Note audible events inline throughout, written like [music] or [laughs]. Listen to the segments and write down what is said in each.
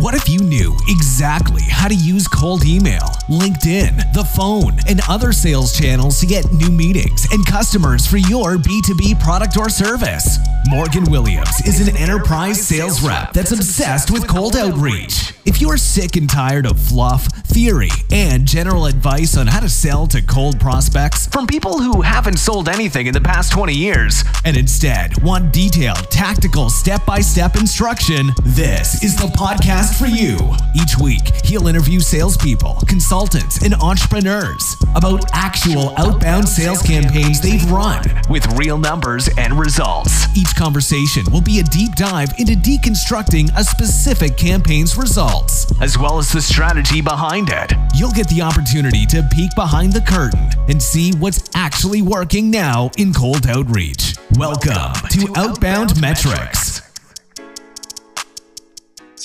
What if you knew exactly how to use cold email, LinkedIn, the phone, and other sales channels to get new meetings and customers for your B2B product or service? Morgan Williams is an enterprise sales rep that's obsessed with cold outreach. If you're sick and tired of fluff, theory, and general advice on how to sell to cold prospects from people who haven't sold anything in the past 20 years, and instead want detailed, tactical, step by step instruction, this is the podcast for you. Each week, he'll interview salespeople, consultants, and entrepreneurs about actual outbound sales campaigns they've run with real numbers and results. Each conversation will be a deep dive into deconstructing a specific campaign's results as well as the strategy behind it. You'll get the opportunity to peek behind the curtain and see what's actually working now in cold outreach. Welcome to Outbound Metrics.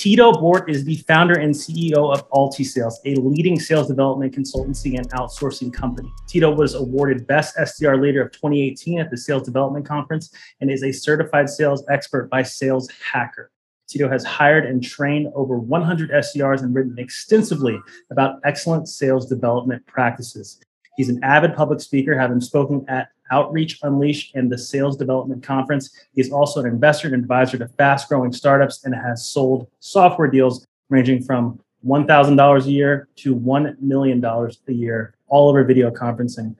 Tito Bohrt is the founder and CEO of AltiSales, a leading sales development consultancy and outsourcing company. Tito was awarded Best SDR Leader of 2018 at the Sales Development Conference and is a certified sales expert by Sales Hacker. Tito has hired and trained over 100 SDRs and written extensively about excellent sales development practices. He's an avid public speaker, having spoken at Outreach Unleash and the Sales Development Conference. He's also an investor and advisor to fast growing startups and has sold software deals ranging from $1,000 a year to $1 million a year, all over video conferencing.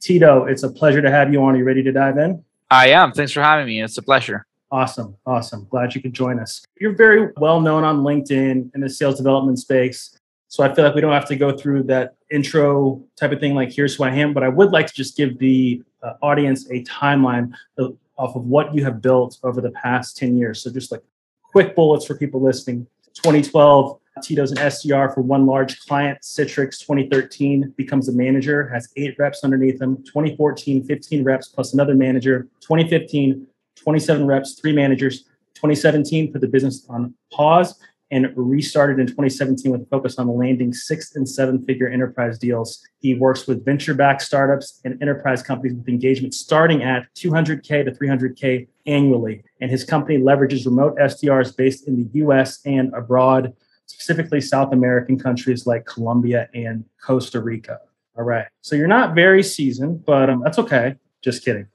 Tito, it's a pleasure to have you on. Are you ready to dive in? I am. Thanks for having me. It's a pleasure. Awesome. Awesome. Glad you could join us. You're very well known on LinkedIn in the sales development space. So I feel like we don't have to go through that intro type of thing, like here's who I am. But I would like to just give the uh, audience a timeline of, off of what you have built over the past 10 years. So just like quick bullets for people listening. 2012, Tito's an SDR for one large client, Citrix 2013, becomes a manager, has eight reps underneath him. 2014, 15 reps plus another manager. 2015, 27 reps, three managers. 2017 put the business on pause and restarted in 2017 with a focus on landing six and seven figure enterprise deals. He works with venture backed startups and enterprise companies with engagement starting at 200K to 300K annually. And his company leverages remote SDRs based in the US and abroad, specifically South American countries like Colombia and Costa Rica. All right. So you're not very seasoned, but um, that's okay. Just kidding.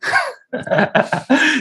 [laughs]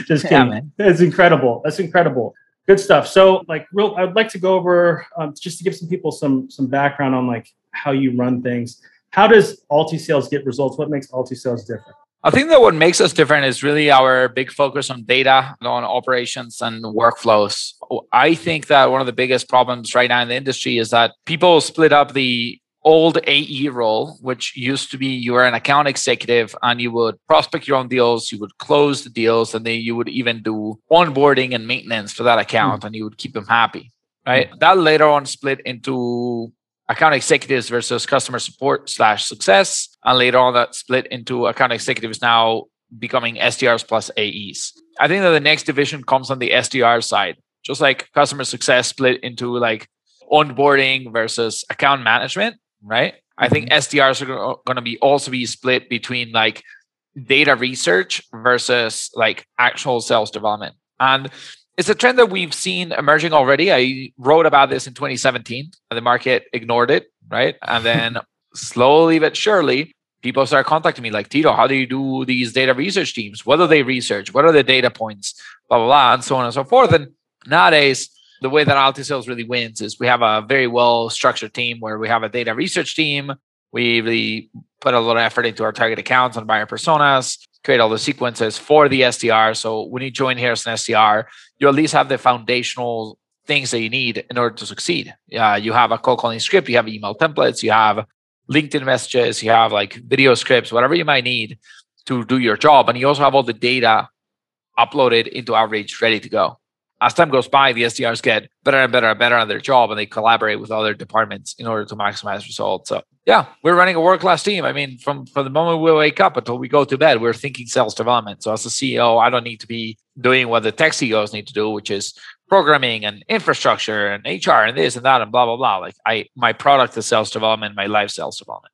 Just kidding. Yeah, it's incredible. That's incredible. Good stuff. So, like, real, I'd like to go over um, just to give some people some some background on like how you run things. How does AltiSales get results? What makes AltiSales different? I think that what makes us different is really our big focus on data, on operations and workflows. I think that one of the biggest problems right now in the industry is that people split up the old AE role, which used to be you were an account executive and you would prospect your own deals, you would close the deals, and then you would even do onboarding and maintenance for that account mm. and you would keep them happy. Right. Mm. That later on split into account executives versus customer support slash success. And later on that split into account executives now becoming SDRs plus AEs. I think that the next division comes on the SDR side, just like customer success split into like onboarding versus account management right? I think mm-hmm. SDRs are going to be also be split between like data research versus like actual sales development. And it's a trend that we've seen emerging already. I wrote about this in 2017. and The market ignored it, right? And [laughs] then slowly but surely, people start contacting me like, Tito, how do you do these data research teams? What do they research? What are the data points? Blah, blah, blah, and so on and so forth. And nowadays, the way that AltiSales really wins is we have a very well structured team where we have a data research team. We really put a lot of effort into our target accounts and buyer personas, create all the sequences for the SDR. So when you join here as an SDR, you at least have the foundational things that you need in order to succeed. Yeah, you have a cold calling script, you have email templates, you have LinkedIn messages, you have like video scripts, whatever you might need to do your job. And you also have all the data uploaded into Outreach ready to go. As time goes by, the SDRs get better and better and better at their job and they collaborate with other departments in order to maximize results. So yeah, we're running a world-class team. I mean, from, from the moment we wake up until we go to bed, we're thinking sales development. So as a CEO, I don't need to be doing what the tech CEOs need to do, which is programming and infrastructure and HR and this and that and blah blah blah. Like I my product is sales development, my life sales development.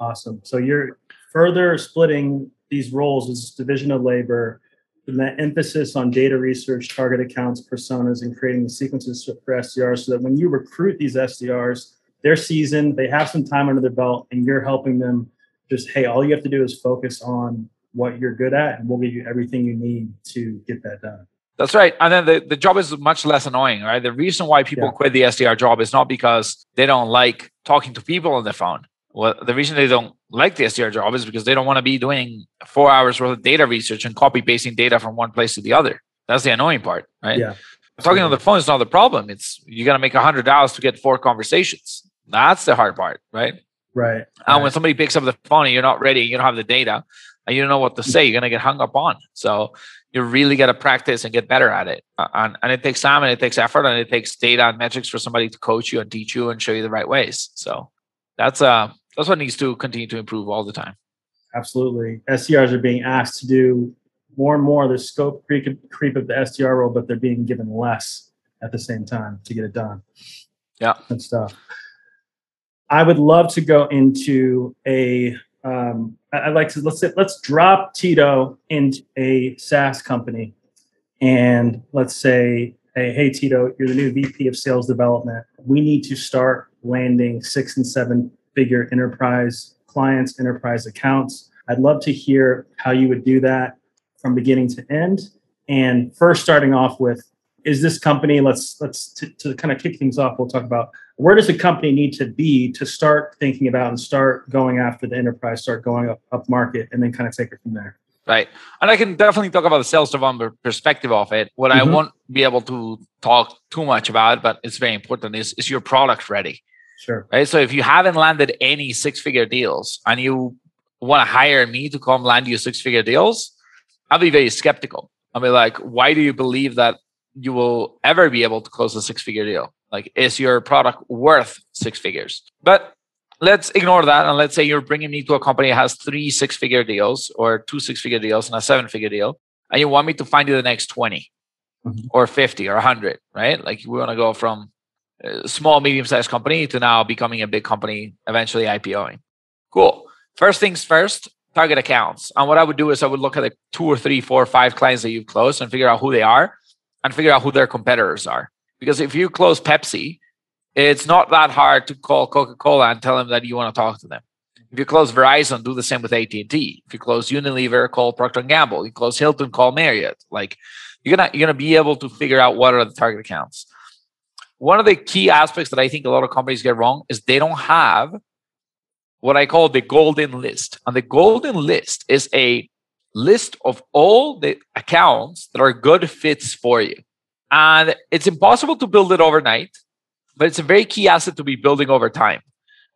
Awesome. So you're further splitting these roles as division of labor and that emphasis on data research, target accounts, personas, and creating the sequences for SDRs so that when you recruit these SDRs, they're seasoned, they have some time under their belt, and you're helping them just, hey, all you have to do is focus on what you're good at, and we'll give you everything you need to get that done. That's right. And then the, the job is much less annoying, right? The reason why people yeah. quit the SDR job is not because they don't like talking to people on the phone. Well, the reason they don't like the SDR job is because they don't want to be doing four hours worth of data research and copy pasting data from one place to the other. That's the annoying part, right? Yeah. Talking on the phone is not the problem. It's you got to make a hundred dollars to get four conversations. That's the hard part, right? Right. And right. when somebody picks up the phone and you're not ready, you don't have the data, and you don't know what to say, you're gonna get hung up on. So you really got to practice and get better at it. And, and it takes time and it takes effort and it takes data and metrics for somebody to coach you and teach you and show you the right ways. So that's uh that's what needs to continue to improve all the time. Absolutely. SDRs are being asked to do more and more. The scope creep, creep of the SDR role, but they're being given less at the same time to get it done. Yeah. And stuff. I would love to go into a. Um, I'd like to let's say, let's drop Tito into a SaaS company, and let's say, hey, hey Tito, you're the new VP of Sales Development. We need to start landing six and seven figure enterprise clients, enterprise accounts. I'd love to hear how you would do that from beginning to end. And first, starting off with, is this company? Let's let's to, to kind of kick things off. We'll talk about where does a company need to be to start thinking about and start going after the enterprise, start going up up market, and then kind of take it from there. Right. And I can definitely talk about the sales development perspective of it. What mm-hmm. I won't be able to talk too much about, but it's very important, is is your product ready? Sure. Right. So if you haven't landed any six figure deals and you want to hire me to come land you six figure deals, I'll be very skeptical. I'll be like, why do you believe that you will ever be able to close a six figure deal? Like, is your product worth six figures? But let's ignore that. And let's say you're bringing me to a company that has three six figure deals or two six figure deals and a seven figure deal. And you want me to find you the next 20 mm-hmm. or 50 or 100, right? Like, we want to go from Uh, small, medium sized company to now becoming a big company, eventually IPOing. Cool. First things first, target accounts. And what I would do is I would look at the two or three, four or five clients that you've closed and figure out who they are and figure out who their competitors are. Because if you close Pepsi, it's not that hard to call Coca-Cola and tell them that you want to talk to them. If you close Verizon, do the same with AT&T. If you close Unilever, call Procter & Gamble. If You close Hilton, call Marriott. Like you're gonna you're gonna be able to figure out what are the target accounts one of the key aspects that I think a lot of companies get wrong is they don't have what I call the golden list. And the golden list is a list of all the accounts that are good fits for you. And it's impossible to build it overnight, but it's a very key asset to be building over time.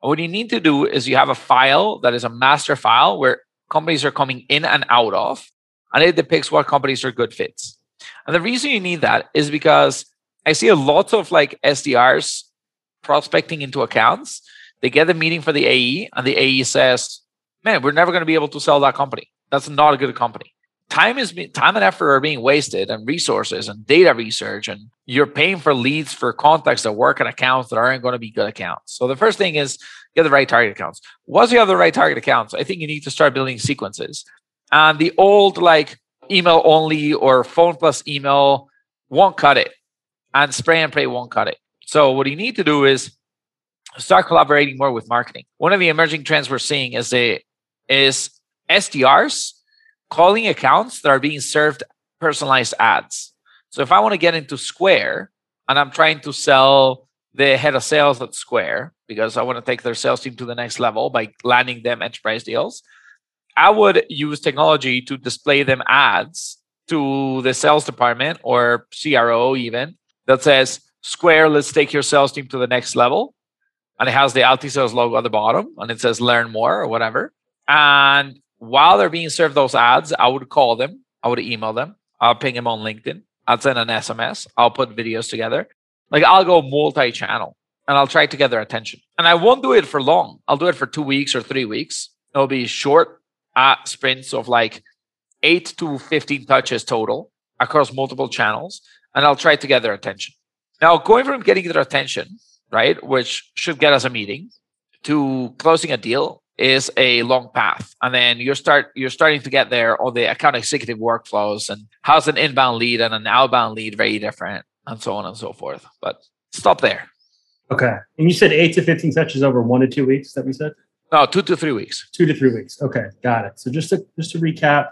And what you need to do is you have a file that is a master file where companies are coming in and out of, and it depicts what companies are good fits. And the reason you need that is because I see a lot of like SDRs prospecting into accounts. They get a meeting for the AE, and the AE says, "Man, we're never going to be able to sell that company. That's not a good company." Time is time and effort are being wasted, and resources and data research, and you're paying for leads for contacts that work in accounts that aren't going to be good accounts. So the first thing is get the right target accounts. Once you have the right target accounts, I think you need to start building sequences. And the old like email only or phone plus email won't cut it and spray and pray won't cut it. So what you need to do is start collaborating more with marketing. One of the emerging trends we're seeing is a is SDRs calling accounts that are being served personalized ads. So if I want to get into Square and I'm trying to sell the head of sales at Square because I want to take their sales team to the next level by landing them enterprise deals, I would use technology to display them ads to the sales department or CRO even that says, Square, let's take your sales team to the next level. and it has the Altisales logo at the bottom and it says learn more or whatever. And while they're being served those ads, I would call them, I would email them, I'll ping them on LinkedIn, I'll send an SMS, I'll put videos together. Like I'll go multi channel and I'll try to get their attention. And I won't do it for long. I'll do it for two weeks or three weeks. It'll be short uh, sprints of like eight to 15 touches total across multiple channels. And I'll try to get their attention. Now, going from getting their attention, right, which should get us a meeting, to closing a deal is a long path. And then you start you're starting to get there on the account executive workflows and how's an inbound lead and an outbound lead very different and so on and so forth. But stop there. Okay. And you said eight to 15 touches over one to two weeks, that we said? No, two to three weeks. Two to three weeks. Okay, got it. So just to just to recap,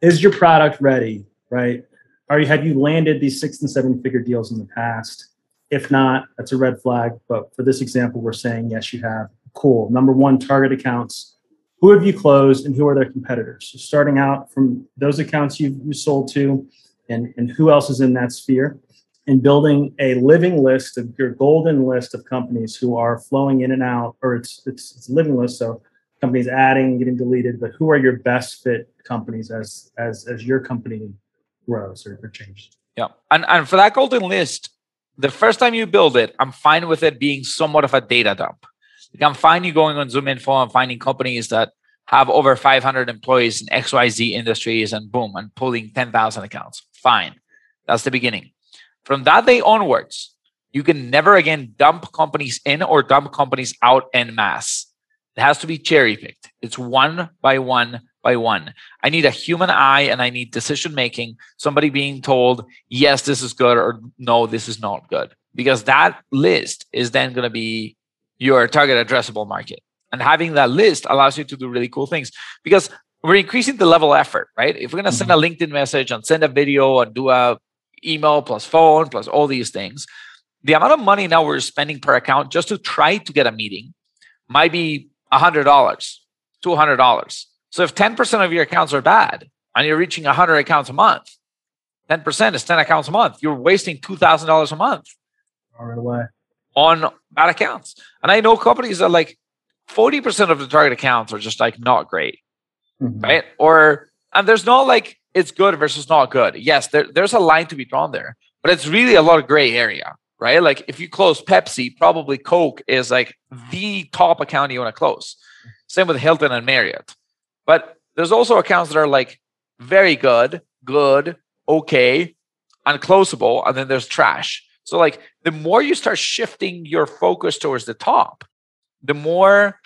is your product ready? Right? Are you have you landed these six and seven figure deals in the past? If not, that's a red flag. But for this example, we're saying yes, you have. Cool. Number one, target accounts. Who have you closed and who are their competitors? So starting out from those accounts you've you sold to, and, and who else is in that sphere, and building a living list of your golden list of companies who are flowing in and out, or it's it's, it's a living list. So companies adding, getting deleted, but who are your best fit companies as as as your company grows or, or changes? Yeah. And and for that golden list, the first time you build it, I'm fine with it being somewhat of a data dump. Like I'm fine you going on Zoom Info and finding companies that have over 500 employees in XYZ industries and boom, and pulling 10,000 accounts. Fine. That's the beginning. From that day onwards, you can never again dump companies in or dump companies out en masse. It has to be cherry picked. It's one by one by one. I need a human eye and I need decision making, somebody being told, yes, this is good or no, this is not good. Because that list is then going to be your target addressable market. And having that list allows you to do really cool things because we're increasing the level of effort, right? If we're going to send a mm-hmm. LinkedIn message and send a video and do a email plus phone plus all these things, the amount of money now we're spending per account just to try to get a meeting might be $100, $200. So if 10% of your accounts are bad and you're reaching 100 accounts a month, 10% is 10 accounts a month. You're wasting $2,000 a month. Right away on bad accounts. And I know companies that like 40% of the target accounts are just like not great. Mm-hmm. Right. Or, and there's not like it's good versus not good. Yes, there, there's a line to be drawn there, but it's really a lot of gray area. Right. Like if you close Pepsi, probably Coke is like the top account you want to close. Same with Hilton and Marriott. But there's also accounts that are like very good, good, okay, unclosable, and then there's trash. So, like, the more you start shifting your focus towards the top, the more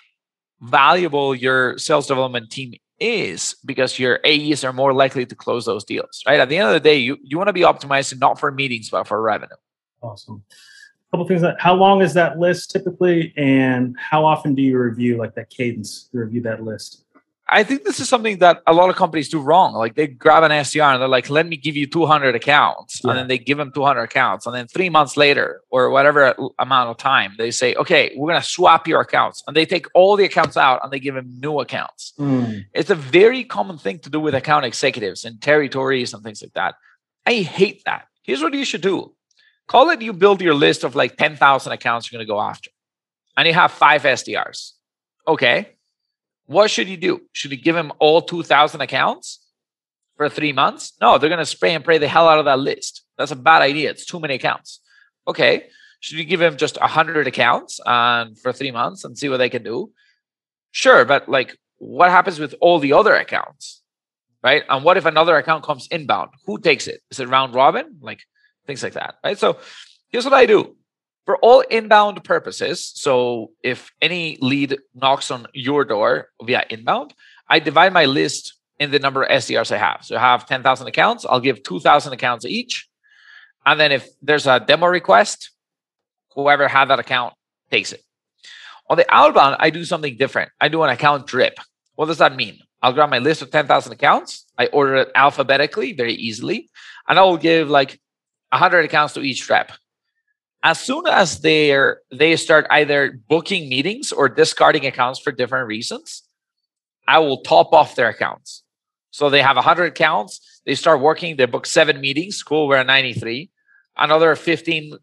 valuable your sales development team is because your AEs are more likely to close those deals, right? At the end of the day, you, you want to be optimizing not for meetings, but for revenue. Awesome. A couple things that how long is that list typically and how often do you review like that cadence to review that list? I think this is something that a lot of companies do wrong. Like they grab an SDR and they're like, let me give you 200 accounts. Yeah. And then they give them 200 accounts. And then three months later, or whatever amount of time, they say, okay, we're going to swap your accounts. And they take all the accounts out and they give them new accounts. Mm. It's a very common thing to do with account executives and territories and things like that. I hate that. Here's what you should do call it you build your list of like 10,000 accounts you're going to go after, and you have five SDRs. Okay what should you do? Should you give him all 2,000 accounts for three months? No, they're going to spray and pray the hell out of that list. That's a bad idea. It's too many accounts. Okay. Should you give him just 100 accounts and for three months and see what they can do? Sure. But like, what happens with all the other accounts? Right. And what if another account comes inbound? Who takes it? Is it round robin? Like things like that. Right. So here's what I do for all inbound purposes, so if any lead knocks on your door via inbound, I divide my list in the number of SDRs I have. So I have 10,000 accounts, I'll give 2,000 accounts each. And then if there's a demo request, whoever had that account takes it. On the outbound, I do something different. I do an account drip. What does that mean? I'll grab my list of 10,000 accounts. I order it alphabetically very easily. And I will give like 100 accounts to each rep as soon as they're they start either booking meetings or discarding accounts for different reasons i will top off their accounts so they have 100 accounts they start working they book seven meetings cool we're at 93 another 15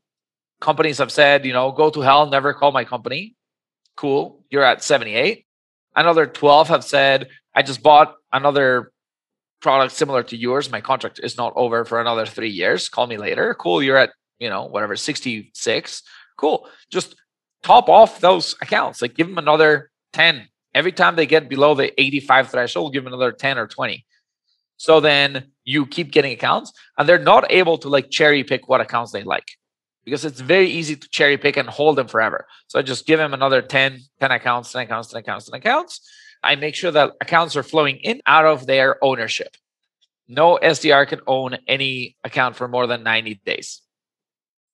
companies have said you know go to hell never call my company Cool. You're at 78. Another 12 have said, I just bought another product similar to yours. My contract is not over for another three years. Call me later. Cool. You're at, you know, whatever, 66. Cool. Just top off those accounts. Like give them another 10. Every time they get below the 85 threshold, give them another 10 or 20. So then you keep getting accounts and they're not able to like cherry pick what accounts they like because it's very easy to cherry pick and hold them forever. So I just give them another 10, 10 accounts, 10 accounts, 10 accounts, 10 accounts. I make sure that accounts are flowing in out of their ownership. No SDR can own any account for more than 90 days.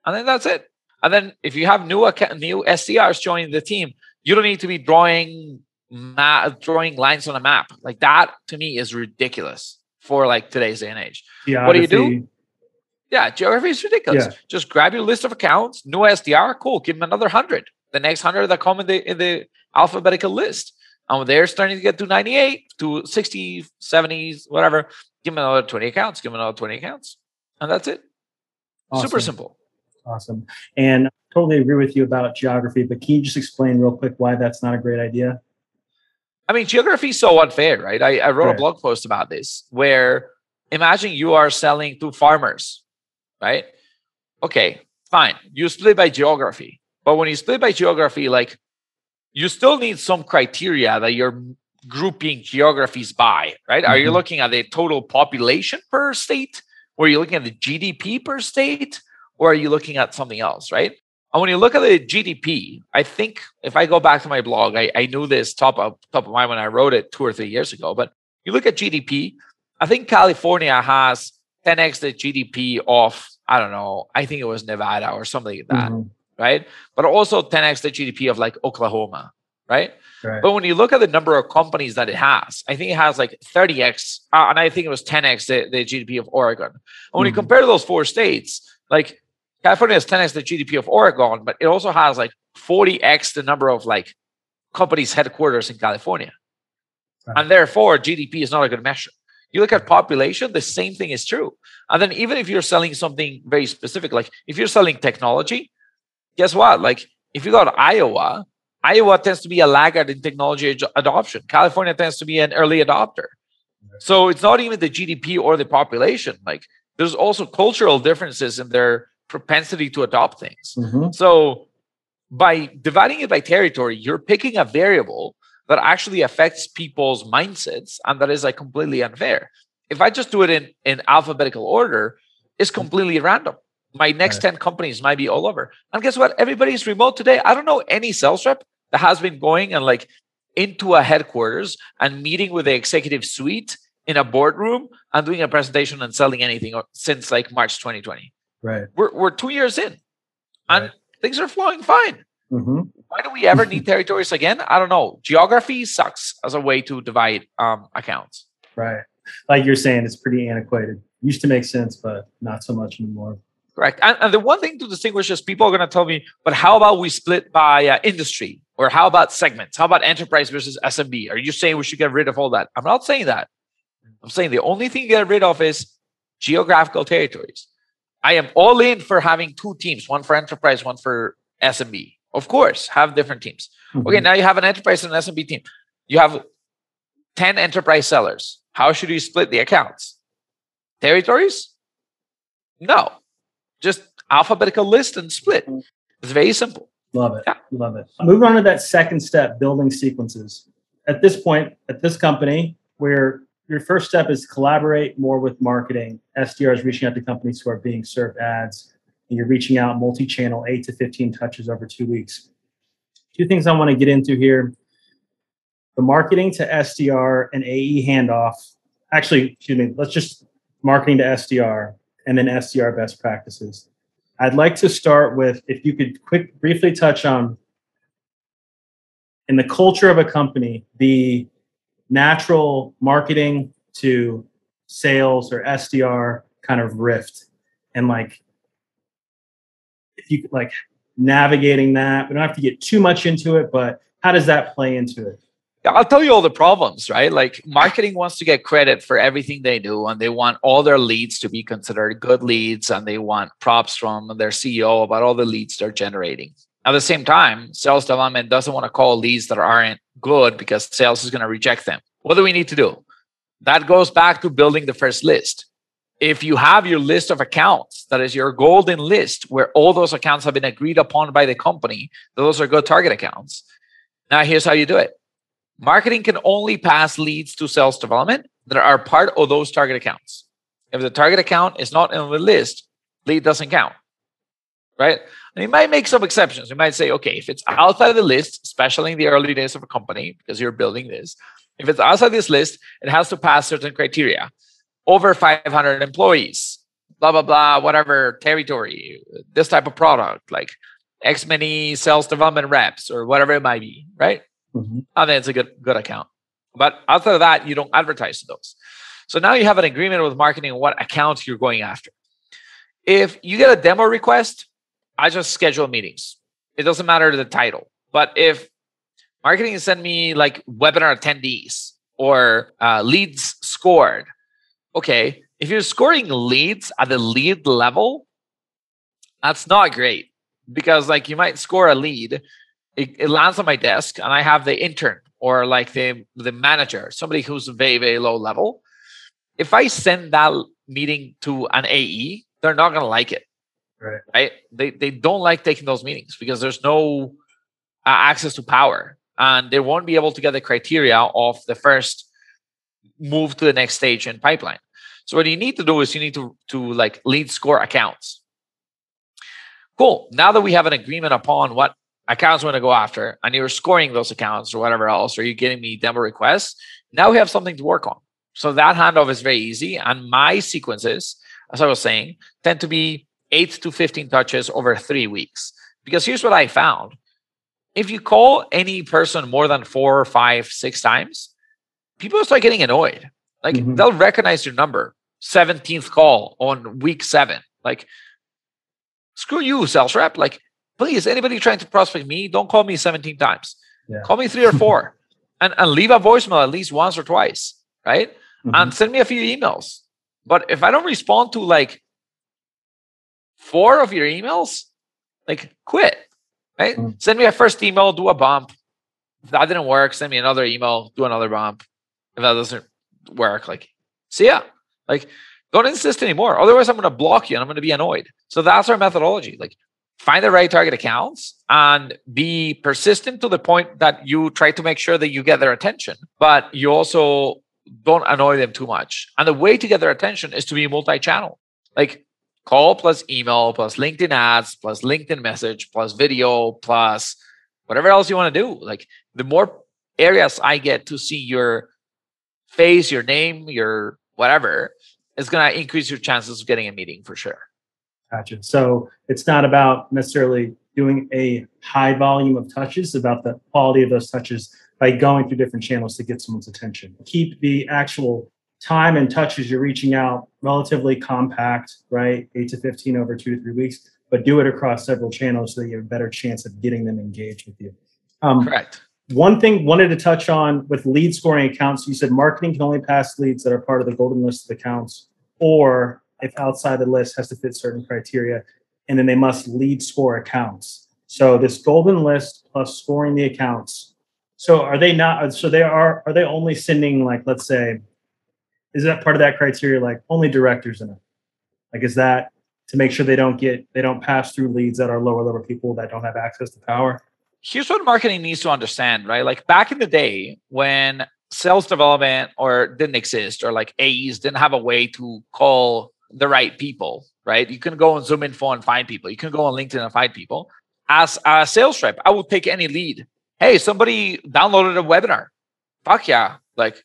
And then that's it. And then if you have new account, new SDRs joining the team, you don't need to be drawing ma- drawing lines on a map. Like that to me is ridiculous for like today's day and age. Geography. What do you do? Yeah, geography is ridiculous. Yeah. Just grab your list of accounts, new SDR, cool. Give them another hundred. The next hundred that come in the in the alphabetical list. And they're starting to get to 98, to 60, 70s, whatever. Give them another 20 accounts. Give them another 20 accounts. And that's it. Awesome. Super simple. Awesome. And totally agree with you about geography, but can you just explain real quick why that's not a great idea? I mean, geography is so unfair, right? I, I wrote right. a blog post about this where imagine you are selling to farmers, right? Okay, fine. You split by geography. But when you split by geography, like you still need some criteria that you're grouping geographies by, right? Mm-hmm. Are you mm-hmm. looking at the total population per state? Or are you looking at the GDP per state? Or are you looking at something else, right? And when you look at the GDP, I think if I go back to my blog, I, I knew this top of top of mind when I wrote it two or three years ago. But you look at GDP, I think California has 10x the GDP of, I don't know, I think it was Nevada or something like that. Mm-hmm. Right. But also 10x the GDP of like Oklahoma. Right? right? But when you look at the number of companies that it has, I think it has like 30x, uh, and I think it was 10x the, the GDP of Oregon. And when mm-hmm. you compare those four states, like California has 10x the GDP of Oregon, but it also has like 40x the number of like companies headquarters in California. Right. And therefore, GDP is not a good measure. You look at population, the same thing is true. And then even if you're selling something very specific, like if you're selling technology, guess what? Like if you go to Iowa, Iowa tends to be a laggard in technology ad- adoption. California tends to be an early adopter. So it's not even the GDP or the population. Like there's also cultural differences in their propensity to adopt things. Mm-hmm. So by dividing it by territory, you're picking a variable that actually affects people's mindsets and that is like completely unfair. If I just do it in, in alphabetical order, it's completely random. My next right. 10 companies might be all over. And guess what? Everybody's remote today. I don't know any sales rep that has been going and like into a headquarters and meeting with the executive suite in a boardroom and doing a presentation and selling anything since like March 2020. Right. We're we're two years in, and right. things are flowing fine. Mm-hmm. Why do we ever need [laughs] territories again? I don't know. Geography sucks as a way to divide um, accounts. Right. Like you're saying, it's pretty antiquated. Used to make sense, but not so much anymore. Correct. And, and the one thing to distinguish is people are going to tell me, but how about we split by uh, industry? Or how about segments? How about enterprise versus SMB? Are you saying we should get rid of all that? I'm not saying that. I'm saying the only thing you get rid of is geographical territories. I am all in for having two teams, one for enterprise, one for SMB. Of course, have different teams. Mm-hmm. Okay, now you have an enterprise and an SMB team. You have 10 enterprise sellers. How should you split the accounts? Territories? No. Just alphabetical list and split. Mm-hmm. It's very simple. Love it. Yeah. Love it. Moving on to that second step, building sequences. At this point, at this company, we're your first step is collaborate more with marketing. SDR is reaching out to companies who are being served ads, and you're reaching out multi-channel, eight to 15 touches over two weeks. Two things I want to get into here. The marketing to SDR and AE handoff. Actually, excuse me, let's just marketing to SDR and then SDR best practices. I'd like to start with if you could quick briefly touch on in the culture of a company, the natural marketing to sales or SDR kind of rift and like if you like navigating that we don't have to get too much into it but how does that play into it I'll tell you all the problems, right? Like marketing wants to get credit for everything they do, and they want all their leads to be considered good leads, and they want props from their CEO about all the leads they're generating. At the same time, sales development doesn't want to call leads that aren't good because sales is going to reject them. What do we need to do? That goes back to building the first list. If you have your list of accounts, that is your golden list where all those accounts have been agreed upon by the company, those are good target accounts. Now, here's how you do it marketing can only pass leads to sales development that are part of those target accounts. If the target account is not in the list, lead doesn't count, right? And you might make some exceptions. You might say, okay, if it's outside of the list, especially in the early days of a company, because you're building this, if it's outside this list, it has to pass certain criteria. Over 500 employees, blah, blah, blah, whatever territory, this type of product, like X many sales development reps or whatever it might be, right? Mm-hmm. And then it's a good, good account. But outside of that, you don't advertise to those. So now you have an agreement with marketing on what accounts you're going after. If you get a demo request, I just schedule meetings. It doesn't matter the title. But if marketing send me like webinar attendees or uh, leads scored, okay, if you're scoring leads at the lead level, that's not great because like you might score a lead, it, it lands on my desk, and I have the intern or like the the manager, somebody who's very very low level. If I send that meeting to an AE, they're not to like it. Right. Right. They they don't like taking those meetings because there's no uh, access to power, and they won't be able to get the criteria of the first move to the next stage in pipeline. So what you need to do is you need to to like lead score accounts. Cool. Now that we have an agreement upon what accounts we want to go after, and you're scoring those accounts or whatever else, or you're getting me demo requests, now we have something to work on. So that handoff is very easy. And my sequences, as I was saying, tend to be eight to 15 touches over three weeks. Because here's what I found if you call any person more than four, five, six times, people start getting annoyed. Like mm-hmm. they'll recognize your number, 17th call on week seven. Like, screw you, sales rep. Like, please, anybody trying to prospect me, don't call me 17 times. Yeah. Call me three or four [laughs] and, and leave a voicemail at least once or twice, right? Mm-hmm. And send me a few emails. But if I don't respond to like four of your emails, like quit, right? Mm-hmm. Send me a first email, do a bump. If that didn't work, send me another email, do another bump. If that doesn't work, like see ya. Like don't insist anymore. Otherwise, I'm going to block you and I'm going to be annoyed. So that's our methodology. Like find the right target accounts and be persistent to the point that you try to make sure that you get their attention, but you also don't annoy them too much. And the way to get their attention is to be multi-channel. Like call plus email plus LinkedIn ads plus LinkedIn message plus video plus whatever else you want to do. Like the more areas I get to see your face, your name, your whatever, it's going to increase your chances of getting a meeting for sure. Gotcha. So it's not about necessarily doing a high volume of touches, about the quality of those touches by going through different channels to get someone's attention. Keep the actual time and touch as you're reaching out relatively compact, right? Eight to 15 over two to three weeks, but do it across several channels so that you have a better chance of getting them engaged with you. Um, Correct. One thing wanted to touch on with lead scoring accounts, you said marketing can only pass leads that are part of the golden list of accounts, or if outside the list has to fit certain criteria, and then they must lead score accounts. So this golden list plus scoring the accounts. So are they not? So they are. Are they only sending like let's say is that part of that criteria like only directors in it? Like is that to make sure they don't get they don't pass through leads that are lower level people that don't have access to power? Here's what marketing needs to understand right? Like back in the day when sales development or didn't exist or like aes didn't have a way to call the right people right? You can go on ZoomInfo and find people. You can go on linkedin and find people. As a sales rep i would take any lead. Hey somebody downloaded a webinar. Fuck yeah. Like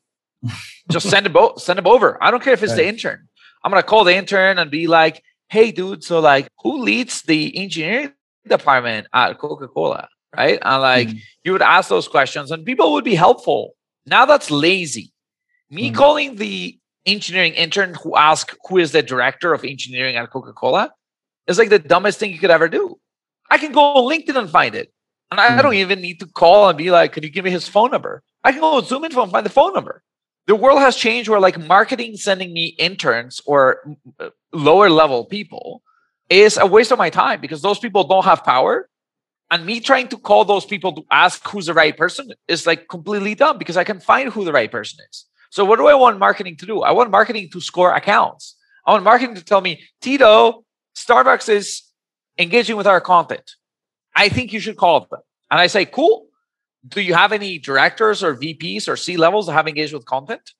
just send bo- send them over. I don't care if it's right. the intern. I'm gonna call the intern and be like, "Hey, dude, so like, who leads the engineering department at Coca-Cola?" Right? And like, mm. you would ask those questions, and people would be helpful. Now that's lazy. Me mm. calling the engineering intern who asks who is the director of engineering at Coca-Cola is like the dumbest thing you could ever do. I can go on LinkedIn and find it. And I, mm. I don't even need to call and be like, can you give me his phone number? I can go ZoomInfo and find the phone number the world has changed where like marketing sending me interns or uh, lower level people is a waste of my time because those people don't have power And me trying to call those people to ask who's the right person is like completely dumb because I can find who the right person is. So what do I want marketing to do? I want marketing to score accounts. I want marketing to tell me, Tito, Starbucks is engaging with our content. I think you should call them. And I say, cool. Do you have any directors or VPs or C levels that have engaged with content?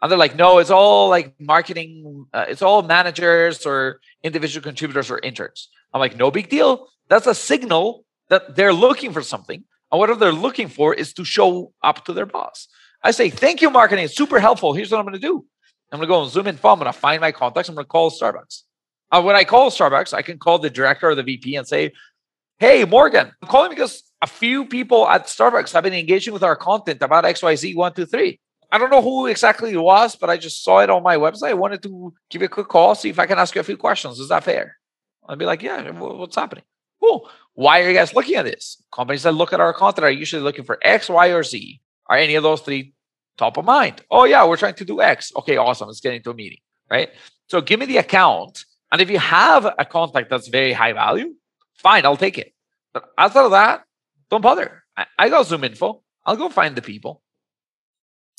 And they're like, no, it's all like marketing, uh, it's all managers or individual contributors or interns. I'm like, no big deal. That's a signal that they're looking for something. And whatever they're looking for is to show up to their boss. I say, thank you, marketing. It's super helpful. Here's what I'm going to do. I'm going to go on ZoomInfo. I'm going to find my contacts. I'm going to call Starbucks. Uh, when I call Starbucks, I can call the director or the VP and say, hey, Morgan, I'm calling because a few people at Starbucks have been engaging with our content about XYZ123. I don't know who exactly it was, but I just saw it on my website. I wanted to give you a quick call, see if I can ask you a few questions. Is that fair? I'd be like, yeah, what's happening? Cool. Why are you guys looking at this? Companies that look at our content are usually looking for X, Y, or Z. Are any of those three top of mind? Oh, yeah, we're trying to do X. Okay, awesome. Let's get into a meeting, right? So give me the account. And if you have a contact that's very high value, fine, I'll take it. But outside of that, don't bother. I, I got ZoomInfo. I'll go find the people.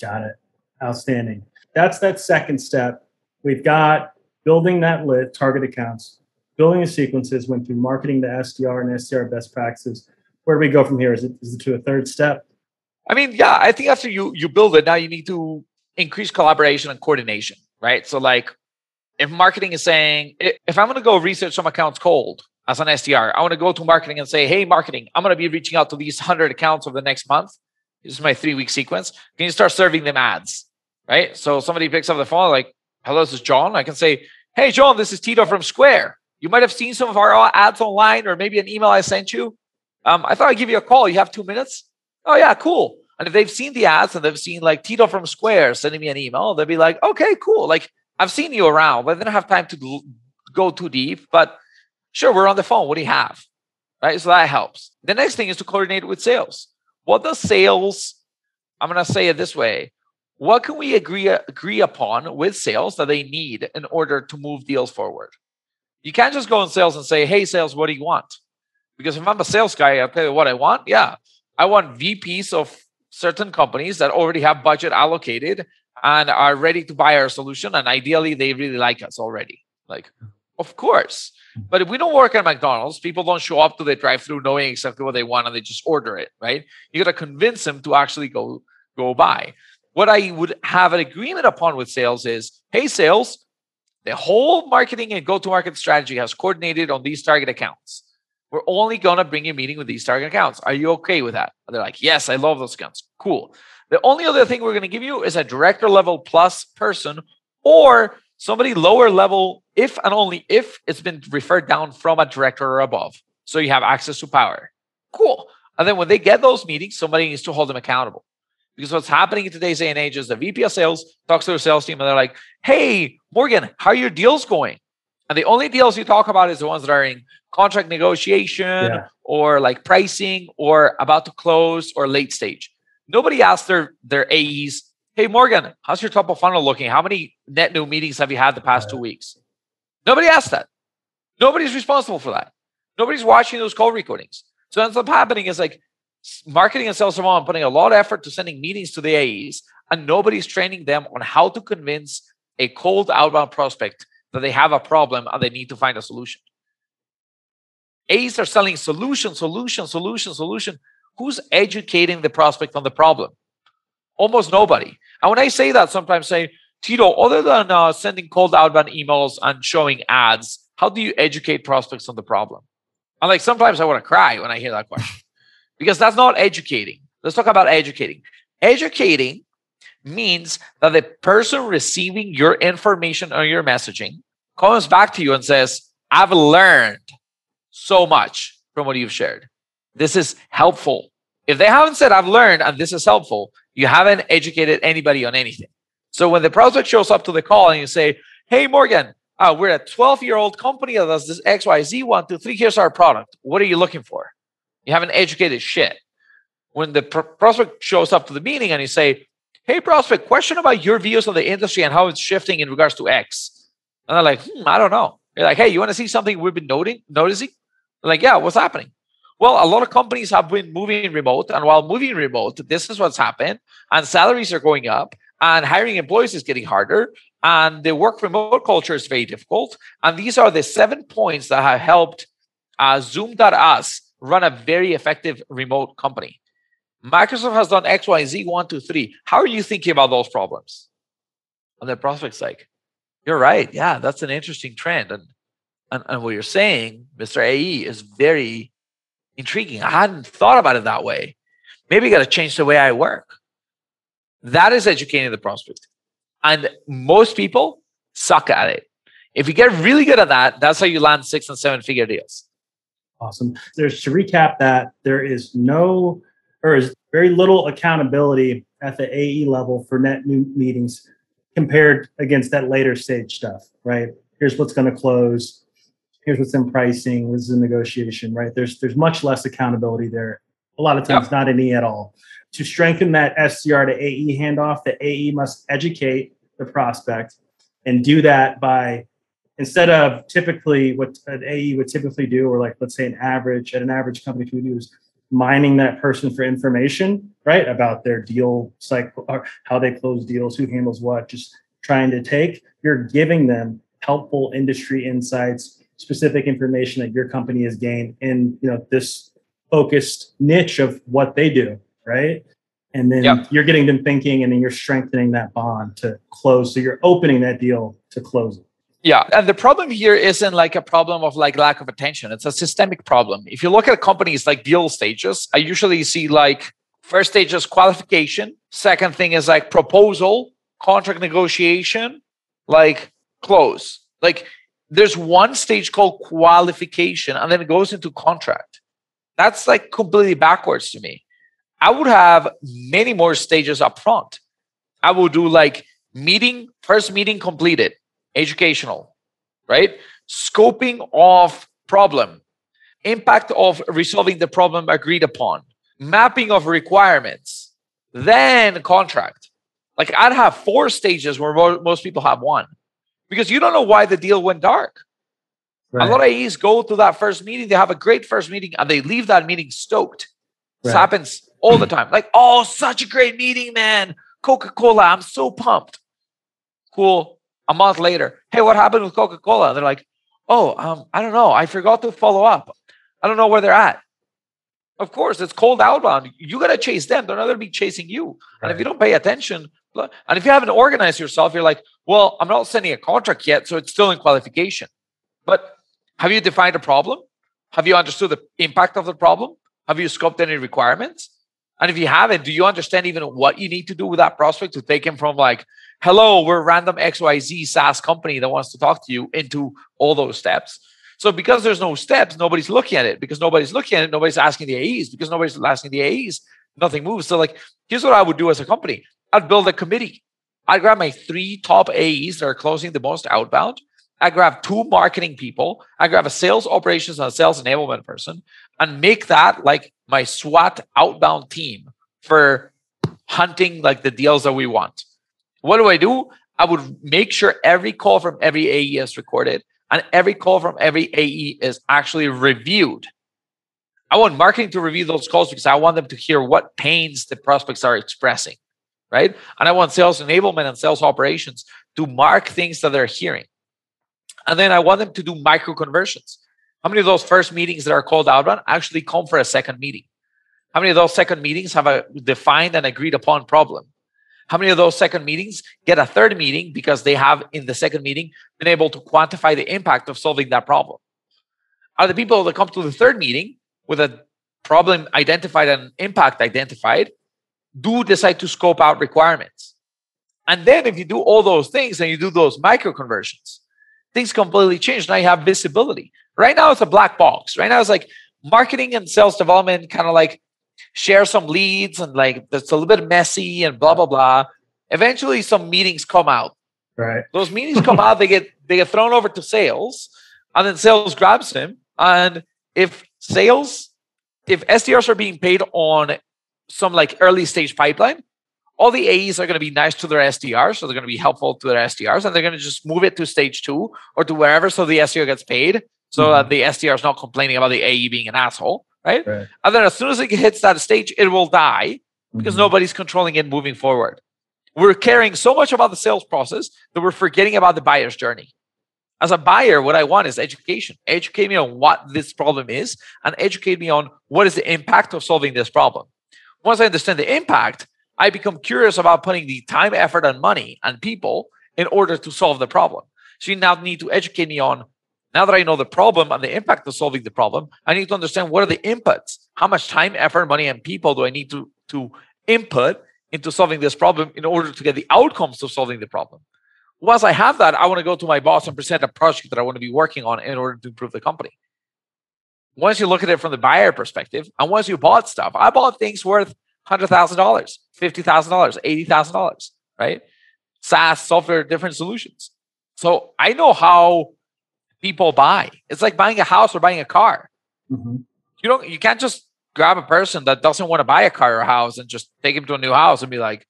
Got it. Outstanding. That's that second step. We've got building that lit target accounts, building the sequences, went through marketing the SDR and SDR best practices. Where do we go from here? Is it, is it to a third step? I mean, yeah, I think after you you build it, now you need to increase collaboration and coordination, right? So like if marketing is saying, if I'm going to go research some accounts cold as an SDR, I want to go to marketing and say, hey, marketing, I'm going to be reaching out to these 100 accounts over the next month. This is my three week sequence. Can you start serving them ads? Right. So somebody picks up the phone, like, hello, this is John. I can say, hey, John, this is Tito from Square. You might have seen some of our ads online or maybe an email I sent you. Um, I thought I'd give you a call. You have two minutes? Oh, yeah, cool. And if they've seen the ads and they've seen like Tito from Square sending me an email, they'll be like, okay, cool. Like I've seen you around, but I didn't have time to go too deep. But sure, we're on the phone. What do you have? Right. So that helps. The next thing is to coordinate with sales. What does sales, I'm going to say it this way. What can we agree agree upon with sales that they need in order to move deals forward? You can't just go in sales and say, "Hey, sales, what do you want?" Because if I'm a sales guy, I'll tell you what I want. Yeah, I want VPs of certain companies that already have budget allocated and are ready to buy our solution. And ideally, they really like us already. Like, of course. But if we don't work at McDonald's, people don't show up to the drive-through knowing exactly what they want and they just order it, right? You got to convince them to actually go go buy. What I would have an agreement upon with sales is, hey, sales, the whole marketing and go-to-market strategy has coordinated on these target accounts. We're only gonna bring a meeting with these target accounts. Are you okay with that? And they're like, yes, I love those accounts. Cool. The only other thing we're going to give you is a director level plus person or somebody lower level if and only if it's been referred down from a director or above. So you have access to power. Cool. And then when they get those meetings, somebody needs to hold them accountable. Because what's happening in today's day and age is the VP of sales talks to their sales team and they're like, hey, Morgan, how are your deals going? And the only deals you talk about is the ones that are in contract negotiation yeah. or like pricing or about to close or late stage. Nobody asked their their AEs, "Hey Morgan, how's your top of funnel looking? How many net new meetings have you had the past two weeks?" Nobody asked that. Nobody's responsible for that. Nobody's watching those call recordings. So what ends up happening is like marketing and sales are putting a lot of effort to sending meetings to the AEs, and nobody's training them on how to convince a cold outbound prospect that they have a problem and they need to find a solution. AEs are selling solution, solution, solution, solution who's educating the prospect on the problem? Almost nobody. And when I say that, sometimes say, Tito, other than uh, sending cold outbound emails and showing ads, how do you educate prospects on the problem? And like sometimes I want to cry when I hear that question [laughs] because that's not educating. Let's talk about educating. Educating means that the person receiving your information or your messaging comes back to you and says, I've learned so much from what you've shared. This is helpful. If they haven't said, I've learned and this is helpful, you haven't educated anybody on anything. So when the prospect shows up to the call and you say, Hey, Morgan, uh, we're a 12 year old company that does this XYZ one, two, three. Here's our product. What are you looking for? You haven't educated shit. When the pr- prospect shows up to the meeting and you say, Hey, prospect, question about your views on the industry and how it's shifting in regards to X. And they're like, hmm, I don't know. You're like, Hey, you want to see something we've been noting, noticing? They're like, yeah, what's happening? Well, a lot of companies have been moving remote, and while moving remote, this is what's happened, and salaries are going up, and hiring employees is getting harder, and the work remote culture is very difficult. And these are the seven points that have helped uh, Zoom.us run a very effective remote company. Microsoft has done X, Y, Z, one, two, three. How are you thinking about those problems? And the prospect's like, you're right. Yeah, that's an interesting trend. And, and, and what you're saying, Mr. AE, is very intriguing. I hadn't thought about it that way. Maybe I got to change the way I work. That is educating the prospect. And most people suck at it. If you get really good at that, that's how you land six and seven figure deals. Awesome. There's to recap that there is no or is very little accountability at the AE level for net new meetings compared against that later stage stuff, right? Here's what's going to close. Here's what's in pricing. This is a negotiation, right? There's there's much less accountability there. A lot of times, yep. not any at all. To strengthen that SDR to AE handoff, the AE must educate the prospect and do that by instead of typically what an AE would typically do, or like let's say an average at an average company we do is mining that person for information, right? About their deal cycle or how they close deals, who handles what, just trying to take, you're giving them helpful industry insights, specific information that your company has gained in you know this focused niche of what they do, right? And then yep. you're getting them thinking and then you're strengthening that bond to close. So you're opening that deal to close it. Yeah, and the problem here isn't like a problem of like lack of attention. It's a systemic problem. If you look at companies like deal stages, I usually see like first stage is qualification, second thing is like proposal, contract negotiation, like close. Like there's one stage called qualification and then it goes into contract. That's like completely backwards to me. I would have many more stages up front. I will do like meeting, first meeting completed, educational, right? Scoping of problem, impact of resolving the problem agreed upon, mapping of requirements, then contract. Like I'd have four stages where most people have one because you don't know why the deal went dark. Right. A lot of AEs go to that first meeting, they have a great first meeting, and they leave that meeting stoked. Right. This happens all the time. Like, oh, such a great meeting, man. Coca Cola, I'm so pumped. Cool a month later, hey, what happened with Coca Cola? They're like, oh, um, I don't know. I forgot to follow up. I don't know where they're at. Of course, it's cold outbound. You got to chase them. They're not going to be chasing you. Right. And if you don't pay attention, and if you haven't organized yourself, you're like, well, I'm not sending a contract yet, so it's still in qualification. But have you defined a problem? Have you understood the impact of the problem? Have you scoped any requirements? And if you haven't, do you understand even what you need to do with that prospect to take him from like, hello, we're random XYZ SaaS company that wants to talk to you into all those steps? So because there's no steps, nobody's looking at it. Because nobody's looking at it, nobody's asking the AEs. Because nobody's asking the AEs, nothing moves. So like, here's what I would do as a company. I'd build a committee. I'd grab my three top AEs that are closing the most outbound. I grab two marketing people. I grab a sales operations and a sales enablement person and make that like my SWAT outbound team for hunting like the deals that we want. What do I do? I would make sure every call from every AE is recorded and every call from every AE is actually reviewed. I want marketing to review those calls because I want them to hear what pains the prospects are expressing, right? And I want sales enablement and sales operations to mark things that they're hearing. And then I want them to do micro conversions. How many of those first meetings that are called out outbound actually come for a second meeting? How many of those second meetings have a defined and agreed upon problem? How many of those second meetings get a third meeting because they have in the second meeting been able to quantify the impact of solving that problem? Are the people that come to the third meeting with a problem identified and impact identified do decide to scope out requirements? And then if you do all those things and you do those micro conversions, things completely change. Now you have visibility. Right now it's a black box. Right now it's like marketing and sales development kind of like share some leads and like it's a little bit messy and blah blah blah. Eventually some meetings come out. Right. [laughs] Those meetings come out, they get they get thrown over to sales, and then sales grabs them. And if sales, if SDRs are being paid on some like early stage pipeline, all the AEs are going to be nice to their SDRs, so they're going to be helpful to their SDRs, and they're going to just move it to stage two or to wherever, so the SDR gets paid so mm-hmm. that the SDR is not complaining about the AE being an asshole, right? right? And then as soon as it hits that stage, it will die because mm-hmm. nobody's controlling it moving forward. We're caring so much about the sales process that we're forgetting about the buyer's journey. As a buyer, what I want is education. Educate me on what this problem is and educate me on what is the impact of solving this problem. Once I understand the impact, I become curious about putting the time, effort, and money and people in order to solve the problem. So you now need to educate me on now that I know the problem and the impact of solving the problem, I need to understand what are the inputs. How much time, effort, money, and people do I need to, to input into solving this problem in order to get the outcomes of solving the problem? Once I have that, I want to go to my boss and present a project that I want to be working on in order to improve the company. Once you look at it from the buyer perspective, and once you bought stuff, I bought things worth $100,000, $50,000, $80,000, right? SaaS, software, different solutions. So I know how people buy. It's like buying a house or buying a car. Mm-hmm. You don't. You can't just grab a person that doesn't want to buy a car or a house and just take him to a new house and be like,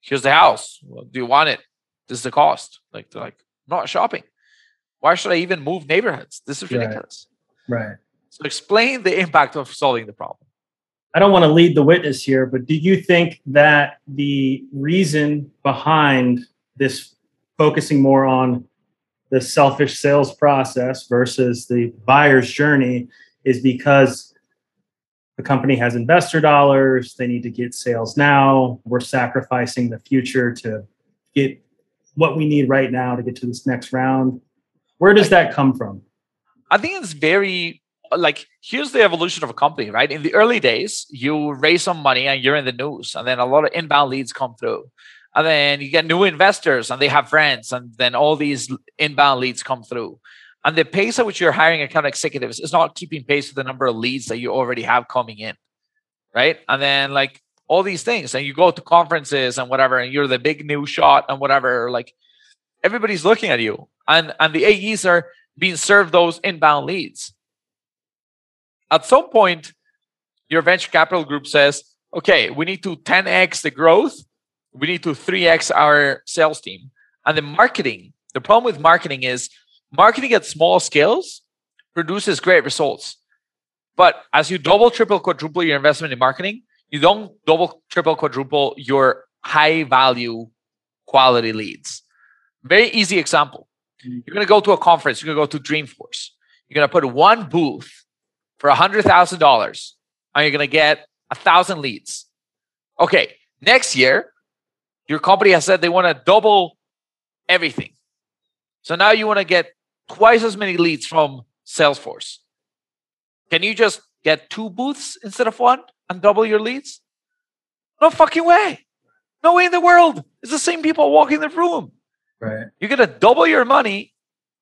"Here's the house. Well, do you want it? This is the cost." Like they're like, "I'm not shopping. Why should I even move neighborhoods? This is ridiculous." Right. right. So explain the impact of solving the problem. I don't want to lead the witness here, but do you think that the reason behind this focusing more on the selfish sales process versus the buyer's journey is because the company has investor dollars, they need to get sales now, we're sacrificing the future to get what we need right now to get to this next round. Where does that come from? I think it's very like here's the evolution of a company, right? In the early days, you raise some money and you're in the news, and then a lot of inbound leads come through. And then you get new investors and they have friends and then all these inbound leads come through. And the pace at which you're hiring account executives is not keeping pace with the number of leads that you already have coming in right? And then like all these things and you go to conferences and whatever and you're the big new shot and whatever like everybody's looking at you. And and the aes are being served those inbound leads at some point your venture capital group says okay we need to 10x the growth we need to 3x our sales team. And the marketing, the problem with marketing is marketing at small scales produces great results. But as you double, triple, quadruple your investment in marketing, you don't double, triple, quadruple your high value quality leads. Very easy example. Mm-hmm. You're going to go to a conference, you're going to go to Dreamforce. You're going to put one booth for $100,000 and you're going to get a thousand leads. Okay, next year, your company has said they want to double everything. So now you want to get twice as many leads from Salesforce. Can you just get two booths instead of one and double your leads? No fucking way. No way in the world. It's the same people walking the room. Right. You're going to double your money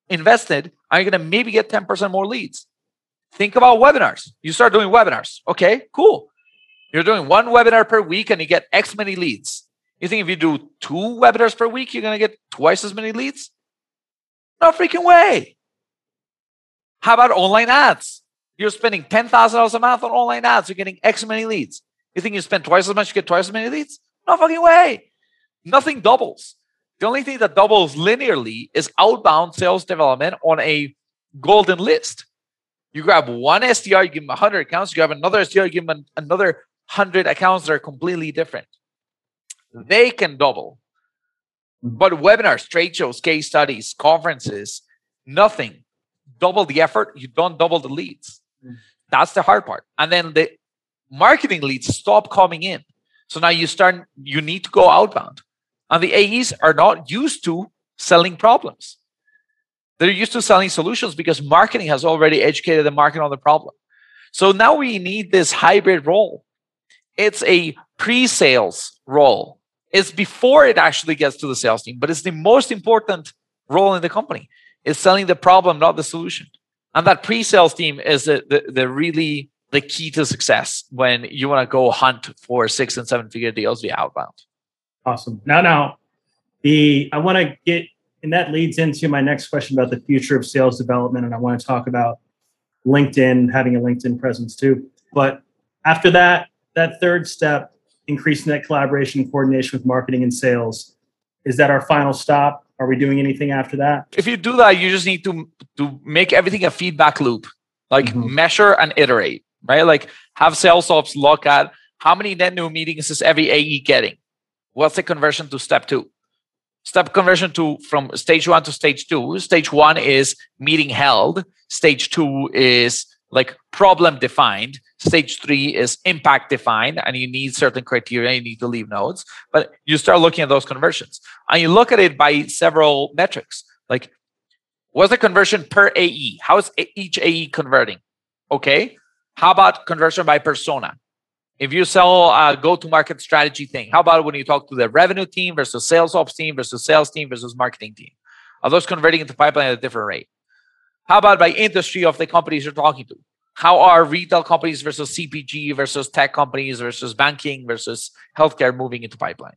invested and you're going to maybe get 10% more leads. Think about webinars. You start doing webinars. Okay, cool. You're doing one webinar per week and you get X many leads. You think if you do two webinars per week, you're going to get twice as many leads? No freaking way. How about online ads? You're spending $10,000 a month on online ads. You're getting X many leads. You think you spend twice as much, you get twice as many leads? No fucking way. Nothing doubles. The only thing that doubles linearly is outbound sales development on a golden list. You grab one SDR, you give them 100 accounts. You grab another SDR, you give them another 100 accounts that are completely different they can double. But webinars, trade shows, case studies, conferences, nothing. Double the effort, you don't double the leads. Mm. That's the hard part. And then the marketing leads stop coming in. So now you start, you need to go outbound. And the AEs are not used to selling problems. They're used to selling solutions because marketing has already educated the market on the problem. So now we need this hybrid role. It's a pre sales role it's before it actually gets to the sales team, but it's the most important role in the company. It's selling the problem, not the solution. And that pre-sales team is the, the, the really the key to success when you want to go hunt for six and seven figure deals via outbound. Awesome. Now, now, the I want to get, and that leads into my next question about the future of sales development, and I want to talk about LinkedIn having a LinkedIn presence too. But after that, that third step increasing that collaboration and coordination with marketing and sales. Is that our final stop? Are we doing anything after that? If you do that, you just need to to make everything a feedback loop, like mm-hmm. measure and iterate. right? Like have sales ops look at how many net new meetings is every AE getting? What's the conversion to step two? Step conversion to from stage one to stage two. Stage one is meeting held. Stage two is like problem defined. Stage three is impact defined, and you need certain criteria. You need to leave nodes, but you start looking at those conversions, and you look at it by several metrics. Like, what's the conversion per AE? How is each AE converting? Okay. How about conversion by persona? If you sell a go-to-market strategy thing, how about when you talk to the revenue team versus sales ops team versus sales team versus marketing team? Are those converting into pipeline at a different rate? How about by industry of the companies you're talking to? How are retail companies versus CPG versus tech companies versus banking versus healthcare moving into pipeline?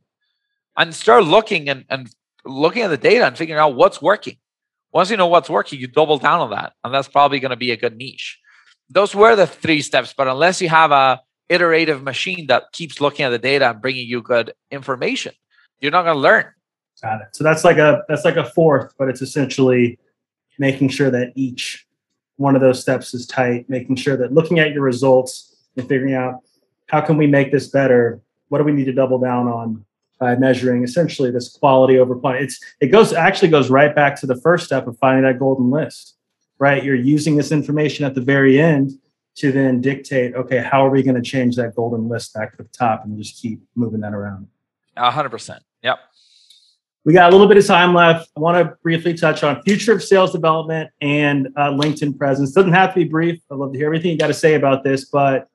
And start looking and, and looking at the data and figuring out what's working. Once you know what's working, you double down on that. And that's probably going to be a good niche. Those were the three steps. But unless you have a iterative machine that keeps looking at the data and bringing you good information, you're not going to learn. Got it. So that's like a that's like a fourth, but it's essentially making sure that each one of those steps is tight, making sure that looking at your results and figuring out how can we make this better? What do we need to double down on by measuring essentially this quality over quantity? It's it goes actually goes right back to the first step of finding that golden list, right? You're using this information at the very end to then dictate, okay, how are we going to change that golden list back to the top and just keep moving that around? hundred percent. Yep. We got a little bit of time left. I want to briefly touch on future of sales development and uh, LinkedIn presence. Doesn't have to be brief. I'd love to hear everything you got to say about this, but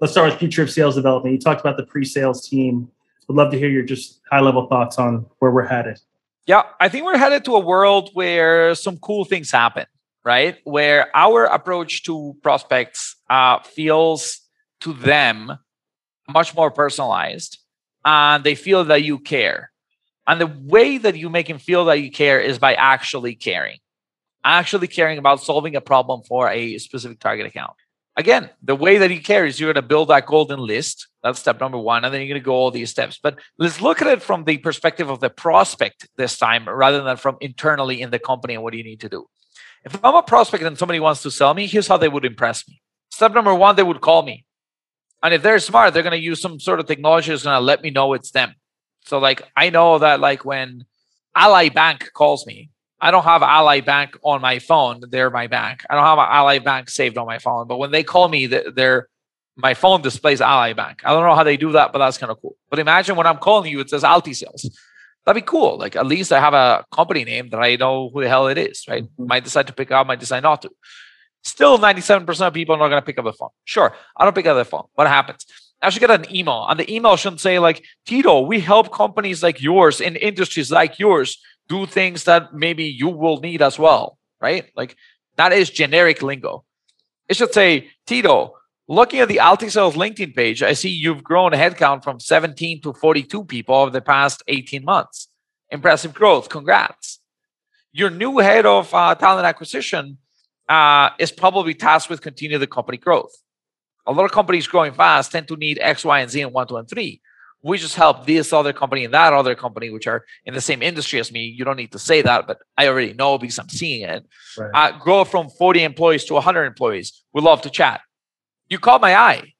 let's start with future of sales development. You talked about the pre-sales team. Would love to hear your just high-level thoughts on where we're headed. Yeah, I think we're headed to a world where some cool things happen, right? Where our approach to prospects uh, feels to them much more personalized, and they feel that you care and the way that you make him feel that you care is by actually caring, actually caring about solving a problem for a specific target account. Again, the way that you care is you're going to build that golden list. That's step number one. And then you're going to go all these steps. But let's look at it from the perspective of the prospect this time rather than from internally in the company and what do you need to do. If I'm a prospect and somebody wants to sell me, here's how they would impress me. Step number one, they would call me. And if they're smart, they're going to use some sort of technology that's going to let me know it's them. So like I know that like when Ally Bank calls me, I don't have Ally Bank on my phone. They're my bank. I don't have Ally Bank saved on my phone. But when they call me, they're my phone displays Ally Bank. I don't know how they do that, but that's kind of cool. But imagine when I'm calling you, it says Alti Sales. That'd be cool. Like at least I have a company name that I know who the hell it is, right? Mm-hmm. Might decide to pick up, might decide not to. Still, 97% of people are not going to pick up the phone. Sure, I don't pick up the phone. What happens? I should get an email, and the email should say like, Tito, we help companies like yours in industries like yours do things that maybe you will need as well, right? Like that is generic lingo. It should say, Tito, looking at the AltiSales LinkedIn page, I see you've grown a headcount from 17 to 42 people over the past 18 months. Impressive growth. Congrats. Your new head of uh, talent acquisition uh, is probably tasked with continue the company growth a lot of companies growing fast tend to need X, Y, and Z and one, two, and three. We just help this other company and that other company, which are in the same industry as me. You don't need to say that, but I already know because I'm seeing it. Right. Uh, grow from 40 employees to 100 employees. We love to chat. You caught my eye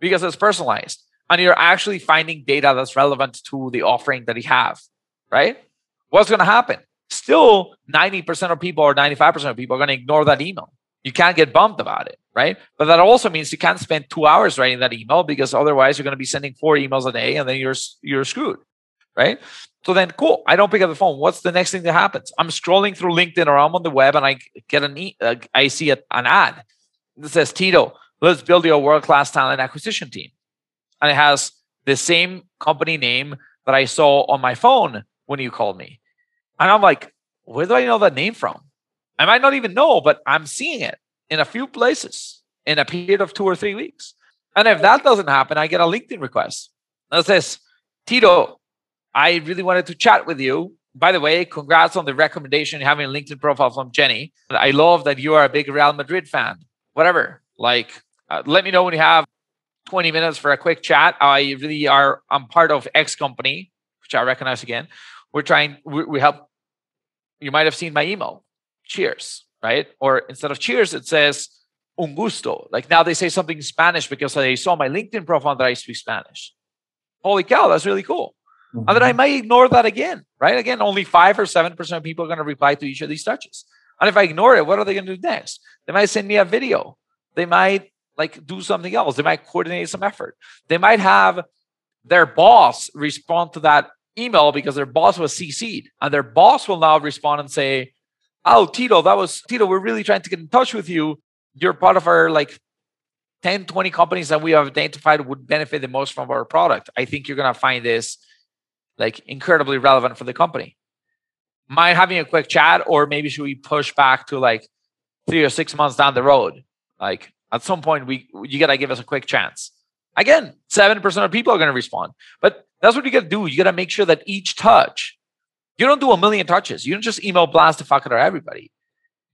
because it's personalized and you're actually finding data that's relevant to the offering that you have, right? What's going to happen? Still, 90% of people or 95% of people are going to ignore that email. You can't get bumped about it right? But that also means you can't spend two hours writing that email because otherwise you're going to be sending four emails a day and then you're you're screwed, right? So then, cool. I don't pick up the phone. What's the next thing that happens? I'm scrolling through LinkedIn or I'm on the web and I get an e- uh, I see a, an ad that says Tito, let's build your world class talent acquisition team, and it has the same company name that I saw on my phone when you called me, and I'm like, where do I know that name from? I might not even know, but I'm seeing it in a few places in a period of two or three weeks. And if that doesn't happen, I get a LinkedIn request that says, Tito, I really wanted to chat with you. By the way, congrats on the recommendation having a LinkedIn profile from Jenny. I love that you are a big Real Madrid fan. Whatever. Like, uh, let me know when you have 20 minutes for a quick chat. I really are, I'm part of X company, which I recognize again. We're trying, we, we help, you might have seen my email. Cheers right? Or instead of cheers, it says, un gusto. Like now they say something in Spanish because they saw my LinkedIn profile that I speak Spanish. Holy cow, that's really cool. Mm-hmm. And then I mm-hmm. might ignore that again, right? Again, only five or seven percent of people are going to reply to each of these touches. And if I ignore it, what are they going to do next? They might send me a video. They might like do something else. They might coordinate some effort. They might have their boss respond to that email because their boss was CC'd, and their boss will now respond and say, "Oh, Tito, that was Tito. We're really trying to get in touch with you. You're part of our like 10, 20 companies that we have identified would benefit the most from our product. I think you're gonna find this like incredibly relevant for the company. Mind having a quick chat, or maybe should we push back to like three or six months down the road? Like at some point, we you gotta give us a quick chance. Again, seven percent of people are gonna respond, but that's what you gotta do. You gotta make sure that each touch, you don't do a million touches. You don't just email blast the fuck out of everybody.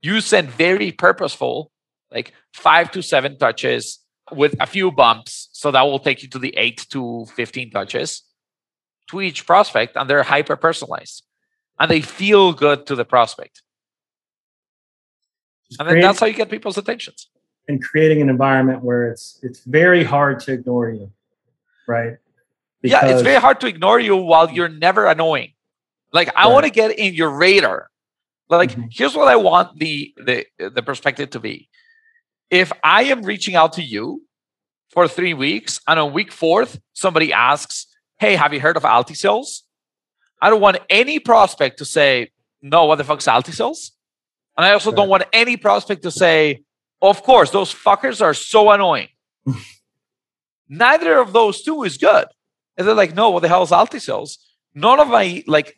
You send very purposeful, like five to seven touches with a few bumps. So that will take you to the eight to 15 touches to each prospect, and they're hyper personalized and they feel good to the prospect. and then that's how you get people's attentions. And creating an environment where it's it's very hard to ignore you, right? Because yeah, it's very hard to ignore you while you're never annoying. Like I right. want to get in your radar. Like mm-hmm. here's what I want the the the perspective to be. If I am reaching out to you for three weeks and on week fourth somebody asks, "Hey, have you heard of Altisales?" I don't want any prospect to say, no, what the fuck's Altisales? And I also right. don't want any prospect to say, of course, those fuckers are so annoying. [laughs] Neither of those two is good. And they're like, no, what the hell is Altisales? None of my like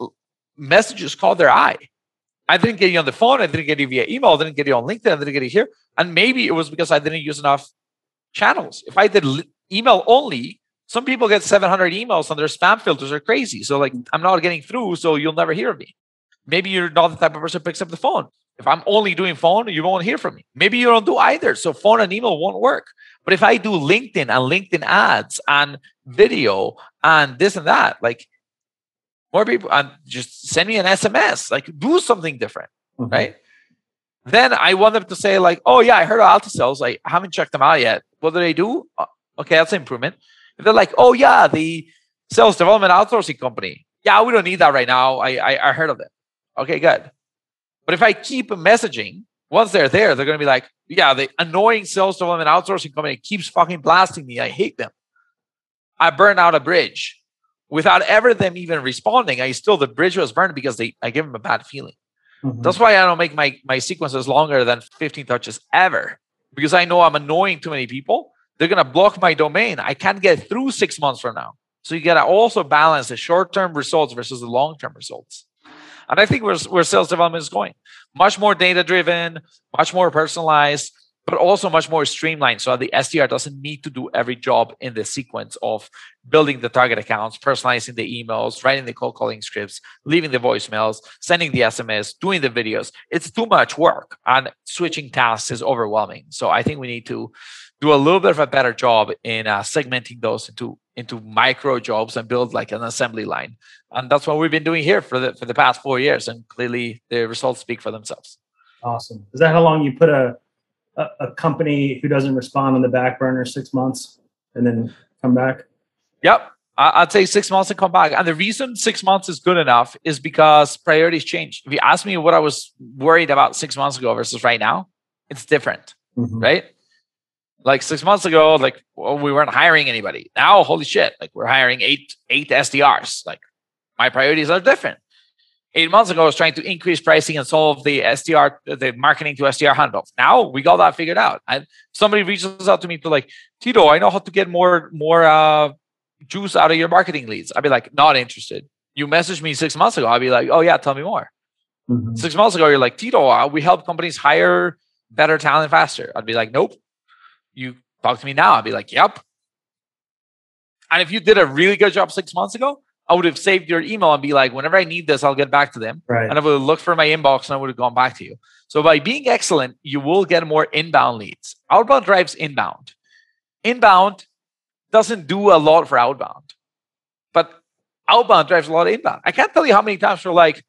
messages caught their eye. I didn't get you on the phone. I didn't get you via email. I didn't get you on LinkedIn. I didn't get you here. And maybe it was because I didn't use enough channels. If I did email only, some people get 700 emails and their spam filters are crazy. So like I'm not getting through, so you'll never hear me. Maybe you're not the type of person who picks up the phone. If I'm only doing phone, you won't hear from me. Maybe you don't do either. So phone and email won't work. But if I do LinkedIn and LinkedIn ads and video and this and that, like more people and just send me an SMS, like do something different. Mm-hmm. Right. Then I want them to say, like, oh yeah, I heard of Altisales. I haven't checked them out yet. What do they do? Uh, okay, that's an improvement. If they're like, oh yeah, the sales development outsourcing company. Yeah, we don't need that right now. I, I, I heard of them. Okay, good. But if I keep messaging, once they're there, they're going to be like, yeah, the annoying sales development outsourcing company keeps fucking blasting me. I hate them. I burned out a bridge without ever them even responding. I still, the bridge was burned because they, I give them a bad feeling. Mm-hmm. That's why I don't make my, my sequences longer than 15 touches ever because I know I'm annoying too many people they're going to block my domain. I can't get through six months from now. So you got to also balance the short term results versus the long term results. And I think where, where sales development is going much more data driven, much more personalized, but also much more streamlined. So the SDR doesn't need to do every job in the sequence of building the target accounts, personalizing the emails, writing the cold calling scripts, leaving the voicemails, sending the SMS, doing the videos. It's too much work and switching tasks is overwhelming. So I think we need to do a little bit of a better job in uh, segmenting those into into micro jobs and build like an assembly line. And that's what we've been doing here for the for the past four years. And clearly, the results speak for themselves. Awesome. Is that how long you put a a, a company who doesn't respond on the back burner six months and then come back? Yep. I'd say six months and come back. And the reason six months is good enough is because priorities change. If you ask me what I was worried about six months ago versus right now, it's different, mm-hmm. right? Like six months ago, like well, we weren't hiring anybody. Now, holy shit, like we're hiring eight eight SDRs. Like my priorities are different. Eight months ago, I was trying to increase pricing and solve the SDR, the marketing to SDR handoff. Now we got that figured out. And somebody reaches out to me to like, Tito, I know how to get more more uh, juice out of your marketing leads. I'd be like, not interested. You messaged me six months ago. I'd be like, oh yeah, tell me more. Mm-hmm. Six months ago, you're like, Tito, uh, we help companies hire better talent faster. I'd be like, nope, you talk to me now, I'd be like, yep. And if you did a really good job six months ago, I would have saved your email and be like, whenever I need this, I'll get back to them. Right. And I would have looked for my inbox and I would have gone back to you. So by being excellent, you will get more inbound leads. Outbound drives inbound. Inbound doesn't do a lot for outbound, but outbound drives a lot of inbound. I can't tell you how many times we're like,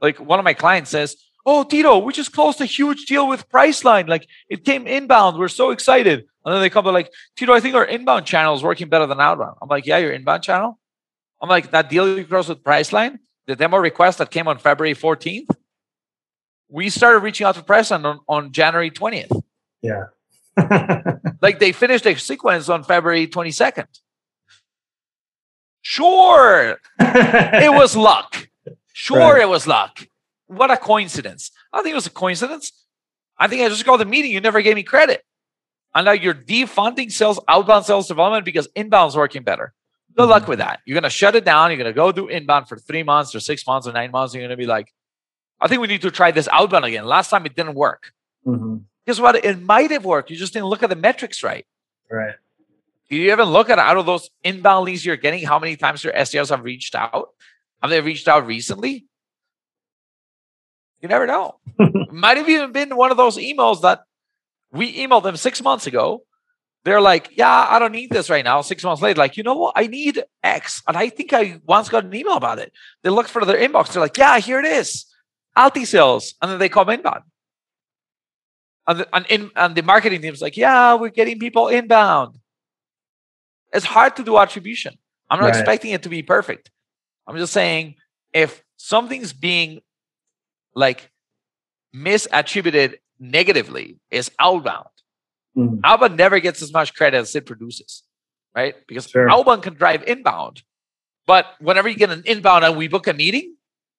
like one of my clients says, oh, Tito, we just closed a huge deal with Priceline. Like it came inbound. We're so excited. And then they come to like, Tito, I think our inbound channel is working better than outbound. I'm like, yeah, your inbound channel. I'm like, that deal you closed with Priceline, the demo request that came on February 14th, we started reaching out to Priceline on, on January 20th. Yeah. [laughs] like they finished their sequence on February 22nd. Sure, [laughs] it was luck. Sure, right. it was luck. What a coincidence. I think it was a coincidence. I think I just called the meeting. You never gave me credit. And now you're defunding sales, outbound sales development because inbound's working better. Good mm-hmm. luck with that. You're going to shut it down. You're going to go do inbound for three months or six months or nine months. You're going to be like, I think we need to try this outbound again. Last time it didn't work. Mm-hmm. Guess what? It might have worked. You just didn't look at the metrics right. Right. Do you even look at out of those inbound leads you're getting, how many times your SDRs have reached out? Have they reached out recently? You never know. [laughs] Might have even been one of those emails that we emailed them six months ago. They're like, yeah, I don't need this right now. Six months later, like, you know what? I need X. And I think I once got an email about it. They looked for their inbox. They're like, yeah, here it is. Alti sales. And then they come inbound. And the, and, in, and the marketing team's like, yeah, we're getting people inbound. It's hard to do attribution. I'm not right. expecting it to be perfect. I'm just saying if something's being like misattributed negatively is outbound. Mm. Outbound never gets as much credit as it produces, right? Because sure. outbound can drive inbound. But whenever you get an inbound and we book a meeting,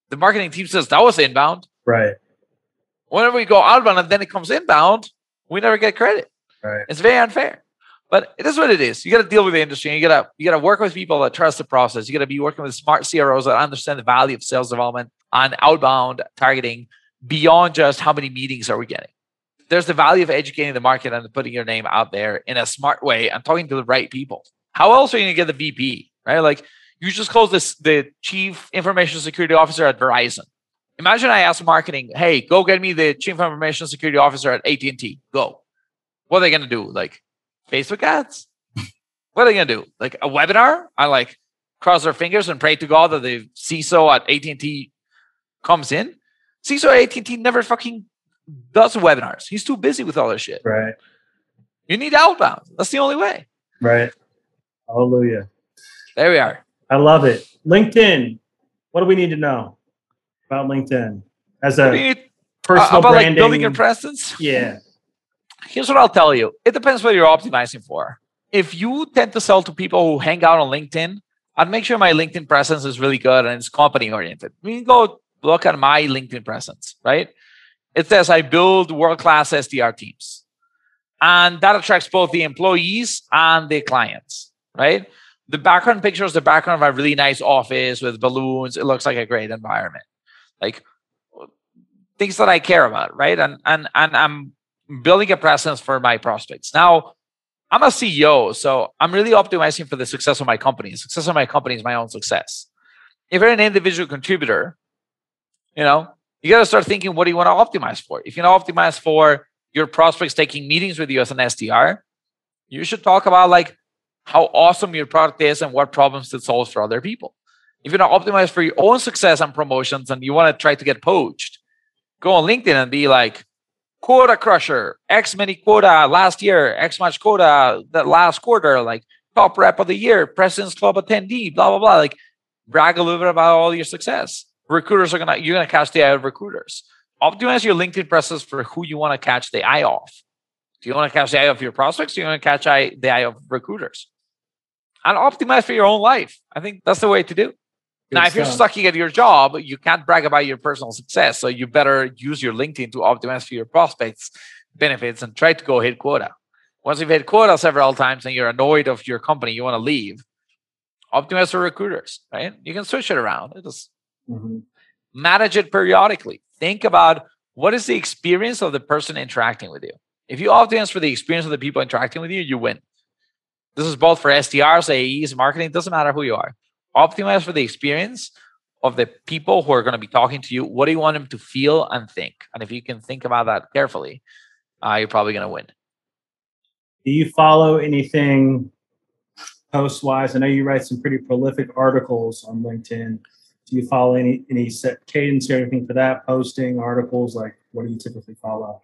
the marketing team says that was inbound. Right. Whenever we go outbound and then it comes inbound, we never get credit. Right. It's very unfair. But it is what it is. You got to deal with the industry. You got to you got to work with people that trust the process. You got to be working with smart CROs that understand the value of sales development and outbound targeting beyond just how many meetings are we getting. There's the value of educating the market and putting your name out there in a smart way and talking to the right people. How else are you going to get the VP, right? Like you just close this the chief information security officer at Verizon. Imagine I ask marketing, "Hey, go get me the chief information security officer at AT&T." Go. What are they going to do? Like Facebook ads? what are they going to do? Like a webinar? I like cross their fingers and pray to God that the CISO at AT&T comes in. CISO at AT&T never fucking does webinars. He's too busy with all this shit. Right. You need outbound. That's the only way. Right. Hallelujah. There we are. I love it. LinkedIn. What do we need to know about LinkedIn as a need, personal uh, about branding? Like building your presence? Yeah. Here's what I'll tell you. It depends what you're optimizing for. If you tend to sell to people who hang out on LinkedIn, I'd make sure my LinkedIn presence is really good and it's company oriented. We can go look at my LinkedIn presence, right? It says I build world class SDR teams. And that attracts both the employees and the clients, right? The background picture is the background of a really nice office with balloons. It looks like a great environment. Like things that I care about, right? And and and I'm building a presence for my prospects. Now, I'm a CEO, so I'm really optimizing for the success of my company. The success of my company is my own success. If you're an individual contributor, you know, you got to start thinking what do you want to optimize for? If you want to optimize for your prospects taking meetings with you as an SDR, you should talk about like how awesome your product is and what problems it solves for other people. If you want to optimize for your own success and promotions and you want to try to get poached, go on LinkedIn and be like, quota crusher, X many quota last year, X much quota that last quarter, like top rep of the year, President's Club attendee, blah, blah, blah. Like brag a little bit about all your success. Recruiters are gonna, you're gonna catch the eye of recruiters. Optimize your LinkedIn presence for who you want to catch the eye of. Do you want to catch the eye of your prospects? Do you want to catch eye, the eye of recruiters? And optimize for your own life. I think that's the way to do. Good now, if you're sucking at your job, you can't brag about your personal success. So you better use your LinkedIn to optimize for your prospects, benefits, and try to go hit quota. Once you've hit quota several times and you're annoyed of your company, you want to leave, optimize for recruiters, right? You can switch it around. It just mm-hmm. manage it periodically. Think about what is the experience of the person interacting with you. If you optimize for the experience of the people interacting with you, you win. This is both for SDRs, AEs, marketing, It doesn't matter who you are optimize for the experience of the people who are going to be talking to you. What do you want them to feel and think? And if you can think about that carefully, uh, you're probably going to win. Do you follow anything post wise? I know you write some pretty prolific articles on LinkedIn. Do you follow any any set cadence or anything for that? Posting articles, like what do you typically follow?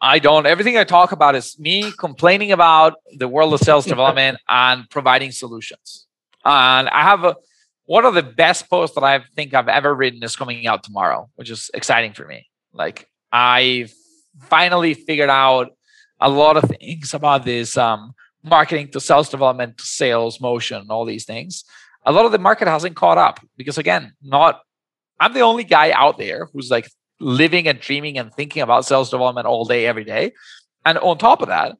I don't. Everything I talk about is me complaining about the world of sales [laughs] development and providing solutions. And I have a one of the best posts that I think I've ever written is coming out tomorrow, which is exciting for me. Like I finally figured out a lot of things about this um, marketing to sales development to sales motion, all these things. A lot of the market hasn't caught up because again, not I'm the only guy out there who's like living and dreaming and thinking about sales development all day, every day. And on top of that,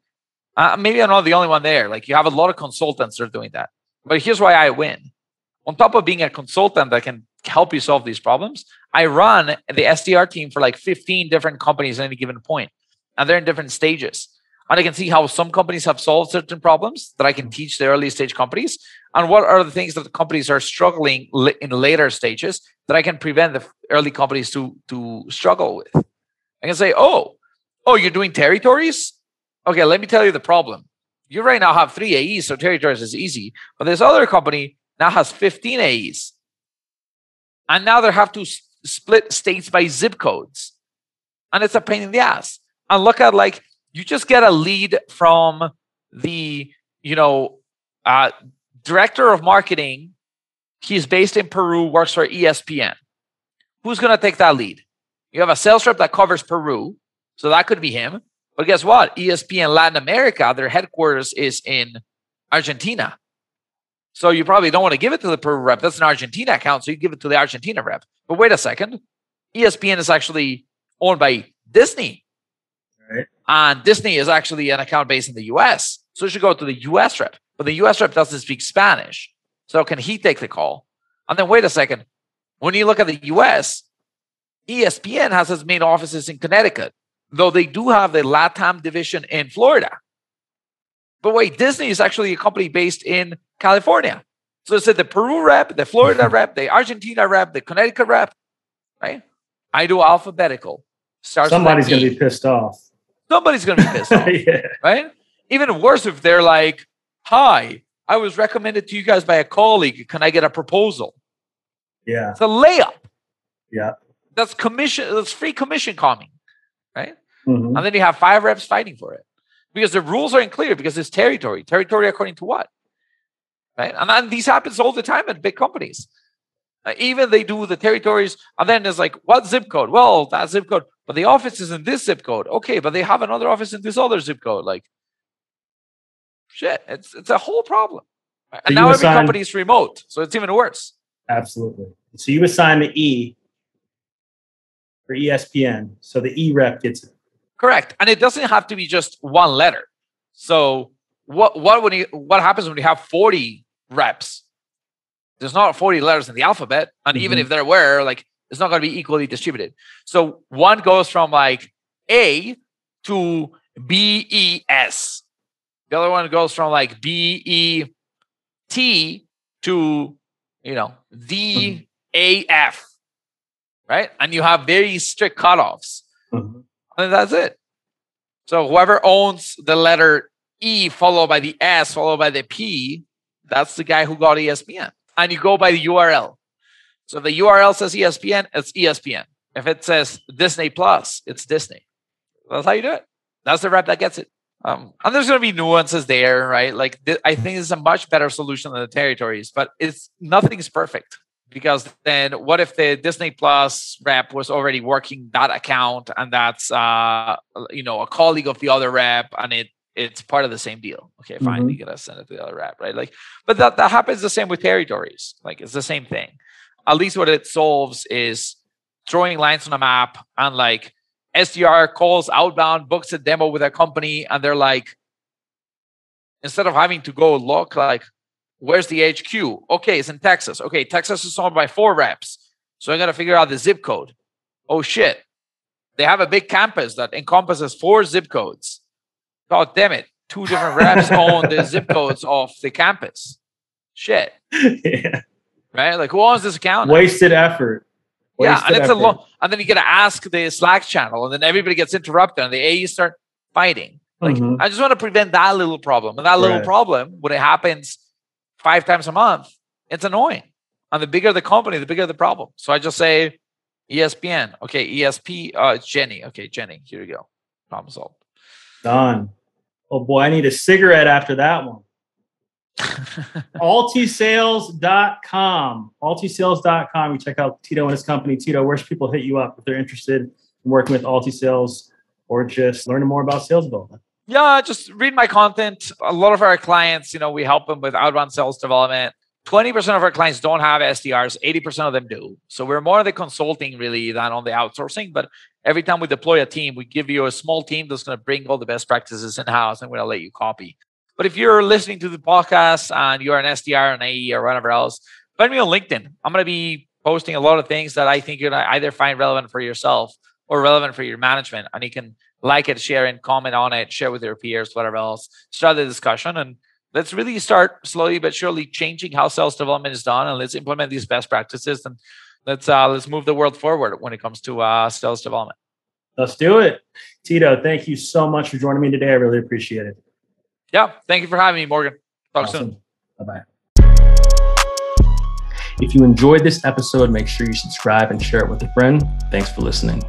uh, maybe I'm not the only one there. Like you have a lot of consultants that are doing that. But here's why I win. On top of being a consultant that can help you solve these problems, I run the SDR team for like 15 different companies at any given point, and they're in different stages. And I can see how some companies have solved certain problems that I can mm-hmm. teach the early stage companies, and what are the things that the companies are struggling in later stages that I can prevent the early companies to to struggle with. I can say, oh, oh, you're doing territories. Okay, let me tell you the problem. You right now have three AEs, so territories is easy. But this other company now has 15 AEs, and now they have to s- split states by zip codes, and it's a pain in the ass. And look at like you just get a lead from the you know uh, director of marketing. He's based in Peru, works for ESPN. Who's going to take that lead? You have a sales rep that covers Peru, so that could be him. But guess what? ESPN Latin America, their headquarters is in Argentina. So you probably don't want to give it to the Peru rep. That's an Argentina account, so you give it to the Argentina rep. But wait a second. ESPN is actually owned by Disney. Right. And Disney is actually an account based in the US. So you should go to the US rep. But the US rep doesn't speak Spanish. So can he take the call? And then wait a second. When you look at the US, ESPN has its main offices in Connecticut, though they do have the LATAM division in Florida. But wait, Disney is actually a company based in California. So it's the Peru rep, the Florida [laughs] rep, the Argentina rep, the Connecticut rep, right? I do alphabetical. Starts Somebody's going to be pissed off. Somebody's going to be pissed [laughs] off, yeah. right? Even worse if they're like, "Hi, I was recommended to you guys by a colleague. Can I get a proposal?" Yeah, it's a layup. Yeah, that's commission. That's free commission coming, right? Mm-hmm. And then you have five reps fighting for it because the rules aren't clear because it's territory. Territory according to what? Right? And then these happens all the time at big companies. Uh, even they do the territories, and then there's like, what zip code? Well, that zip code, but the office is in this zip code. Okay, but they have another office in this other zip code. Like, shit, it's it's a whole problem. Right? And now every company is remote, so it's even worse. Absolutely. So you assign the E for ESPN, so the E rep gets it. Correct, and it doesn't have to be just one letter. So what what when you what happens when you have forty reps? There's not forty letters in the alphabet, and mm-hmm. even if there were, like it's not going to be equally distributed. So one goes from like A to B E S. The other one goes from like B E T to you know D A F, right? And you have very strict cutoffs. Mm-hmm. And that's it. So whoever owns the letter E followed by the S followed by the P, that's the guy who got ESPN. And you go by the URL. So the URL says ESPN, it's ESPN. If it says Disney Plus, it's Disney. That's how you do it. That's the rep that gets it. Um, and there's going to be nuances there, right? Like th- I think it's a much better solution than the territories, but it's nothing's perfect because then what if the Disney Plus rep was already working that account and that's uh you know a colleague of the other rep and it it's part of the same deal. Okay, fine, mm-hmm. we gotta send it to the other rep, right? Like, but that that happens the same with territories. Like it's the same thing. At least what it solves is throwing lines on a map and like SDR calls outbound, books a demo with a company, and they're like, instead of having to go look like Where's the HQ? Okay, it's in Texas. Okay, Texas is owned by four reps. So I got to figure out the zip code. Oh shit. They have a big campus that encompasses four zip codes. God damn it. Two different reps [laughs] own the zip codes of the campus. Shit. Yeah. Right? Like who owns this account? Wasted effort. Wasted yeah, and it's effort. a long and then you gotta ask the Slack channel, and then everybody gets interrupted and the AEs start fighting. Like mm-hmm. I just want to prevent that little problem. And that little right. problem, when it happens five times a month, it's annoying. And the bigger the company, the bigger the problem. So I just say ESPN. Okay, ESP. Uh, it's Jenny. Okay, Jenny. Here you go. Problem solved. Done. Oh boy, I need a cigarette after that one. [laughs] altisales.com. Altisales.com. You check out Tito and his company. Tito, where should people hit you up if they're interested in working with Altisales or just learning more about sales development? Yeah, just read my content. A lot of our clients, you know, we help them with outbound sales development. 20% of our clients don't have SDRs, 80% of them do. So we're more the consulting really than on the outsourcing. But every time we deploy a team, we give you a small team that's going to bring all the best practices in house and we're going to let you copy. But if you're listening to the podcast and you're an SDR, an AE, or whatever else, find me on LinkedIn. I'm going to be posting a lot of things that I think you're going to either find relevant for yourself or relevant for your management. And you can like it, share it, comment on it, share with your peers, whatever else. Start the discussion and let's really start slowly but surely changing how sales development is done and let's implement these best practices and let's uh, let's move the world forward when it comes to uh, sales development. Let's do it. Tito, thank you so much for joining me today. I really appreciate it. Yeah, thank you for having me, Morgan. Talk awesome. soon. Bye bye. If you enjoyed this episode, make sure you subscribe and share it with a friend. Thanks for listening.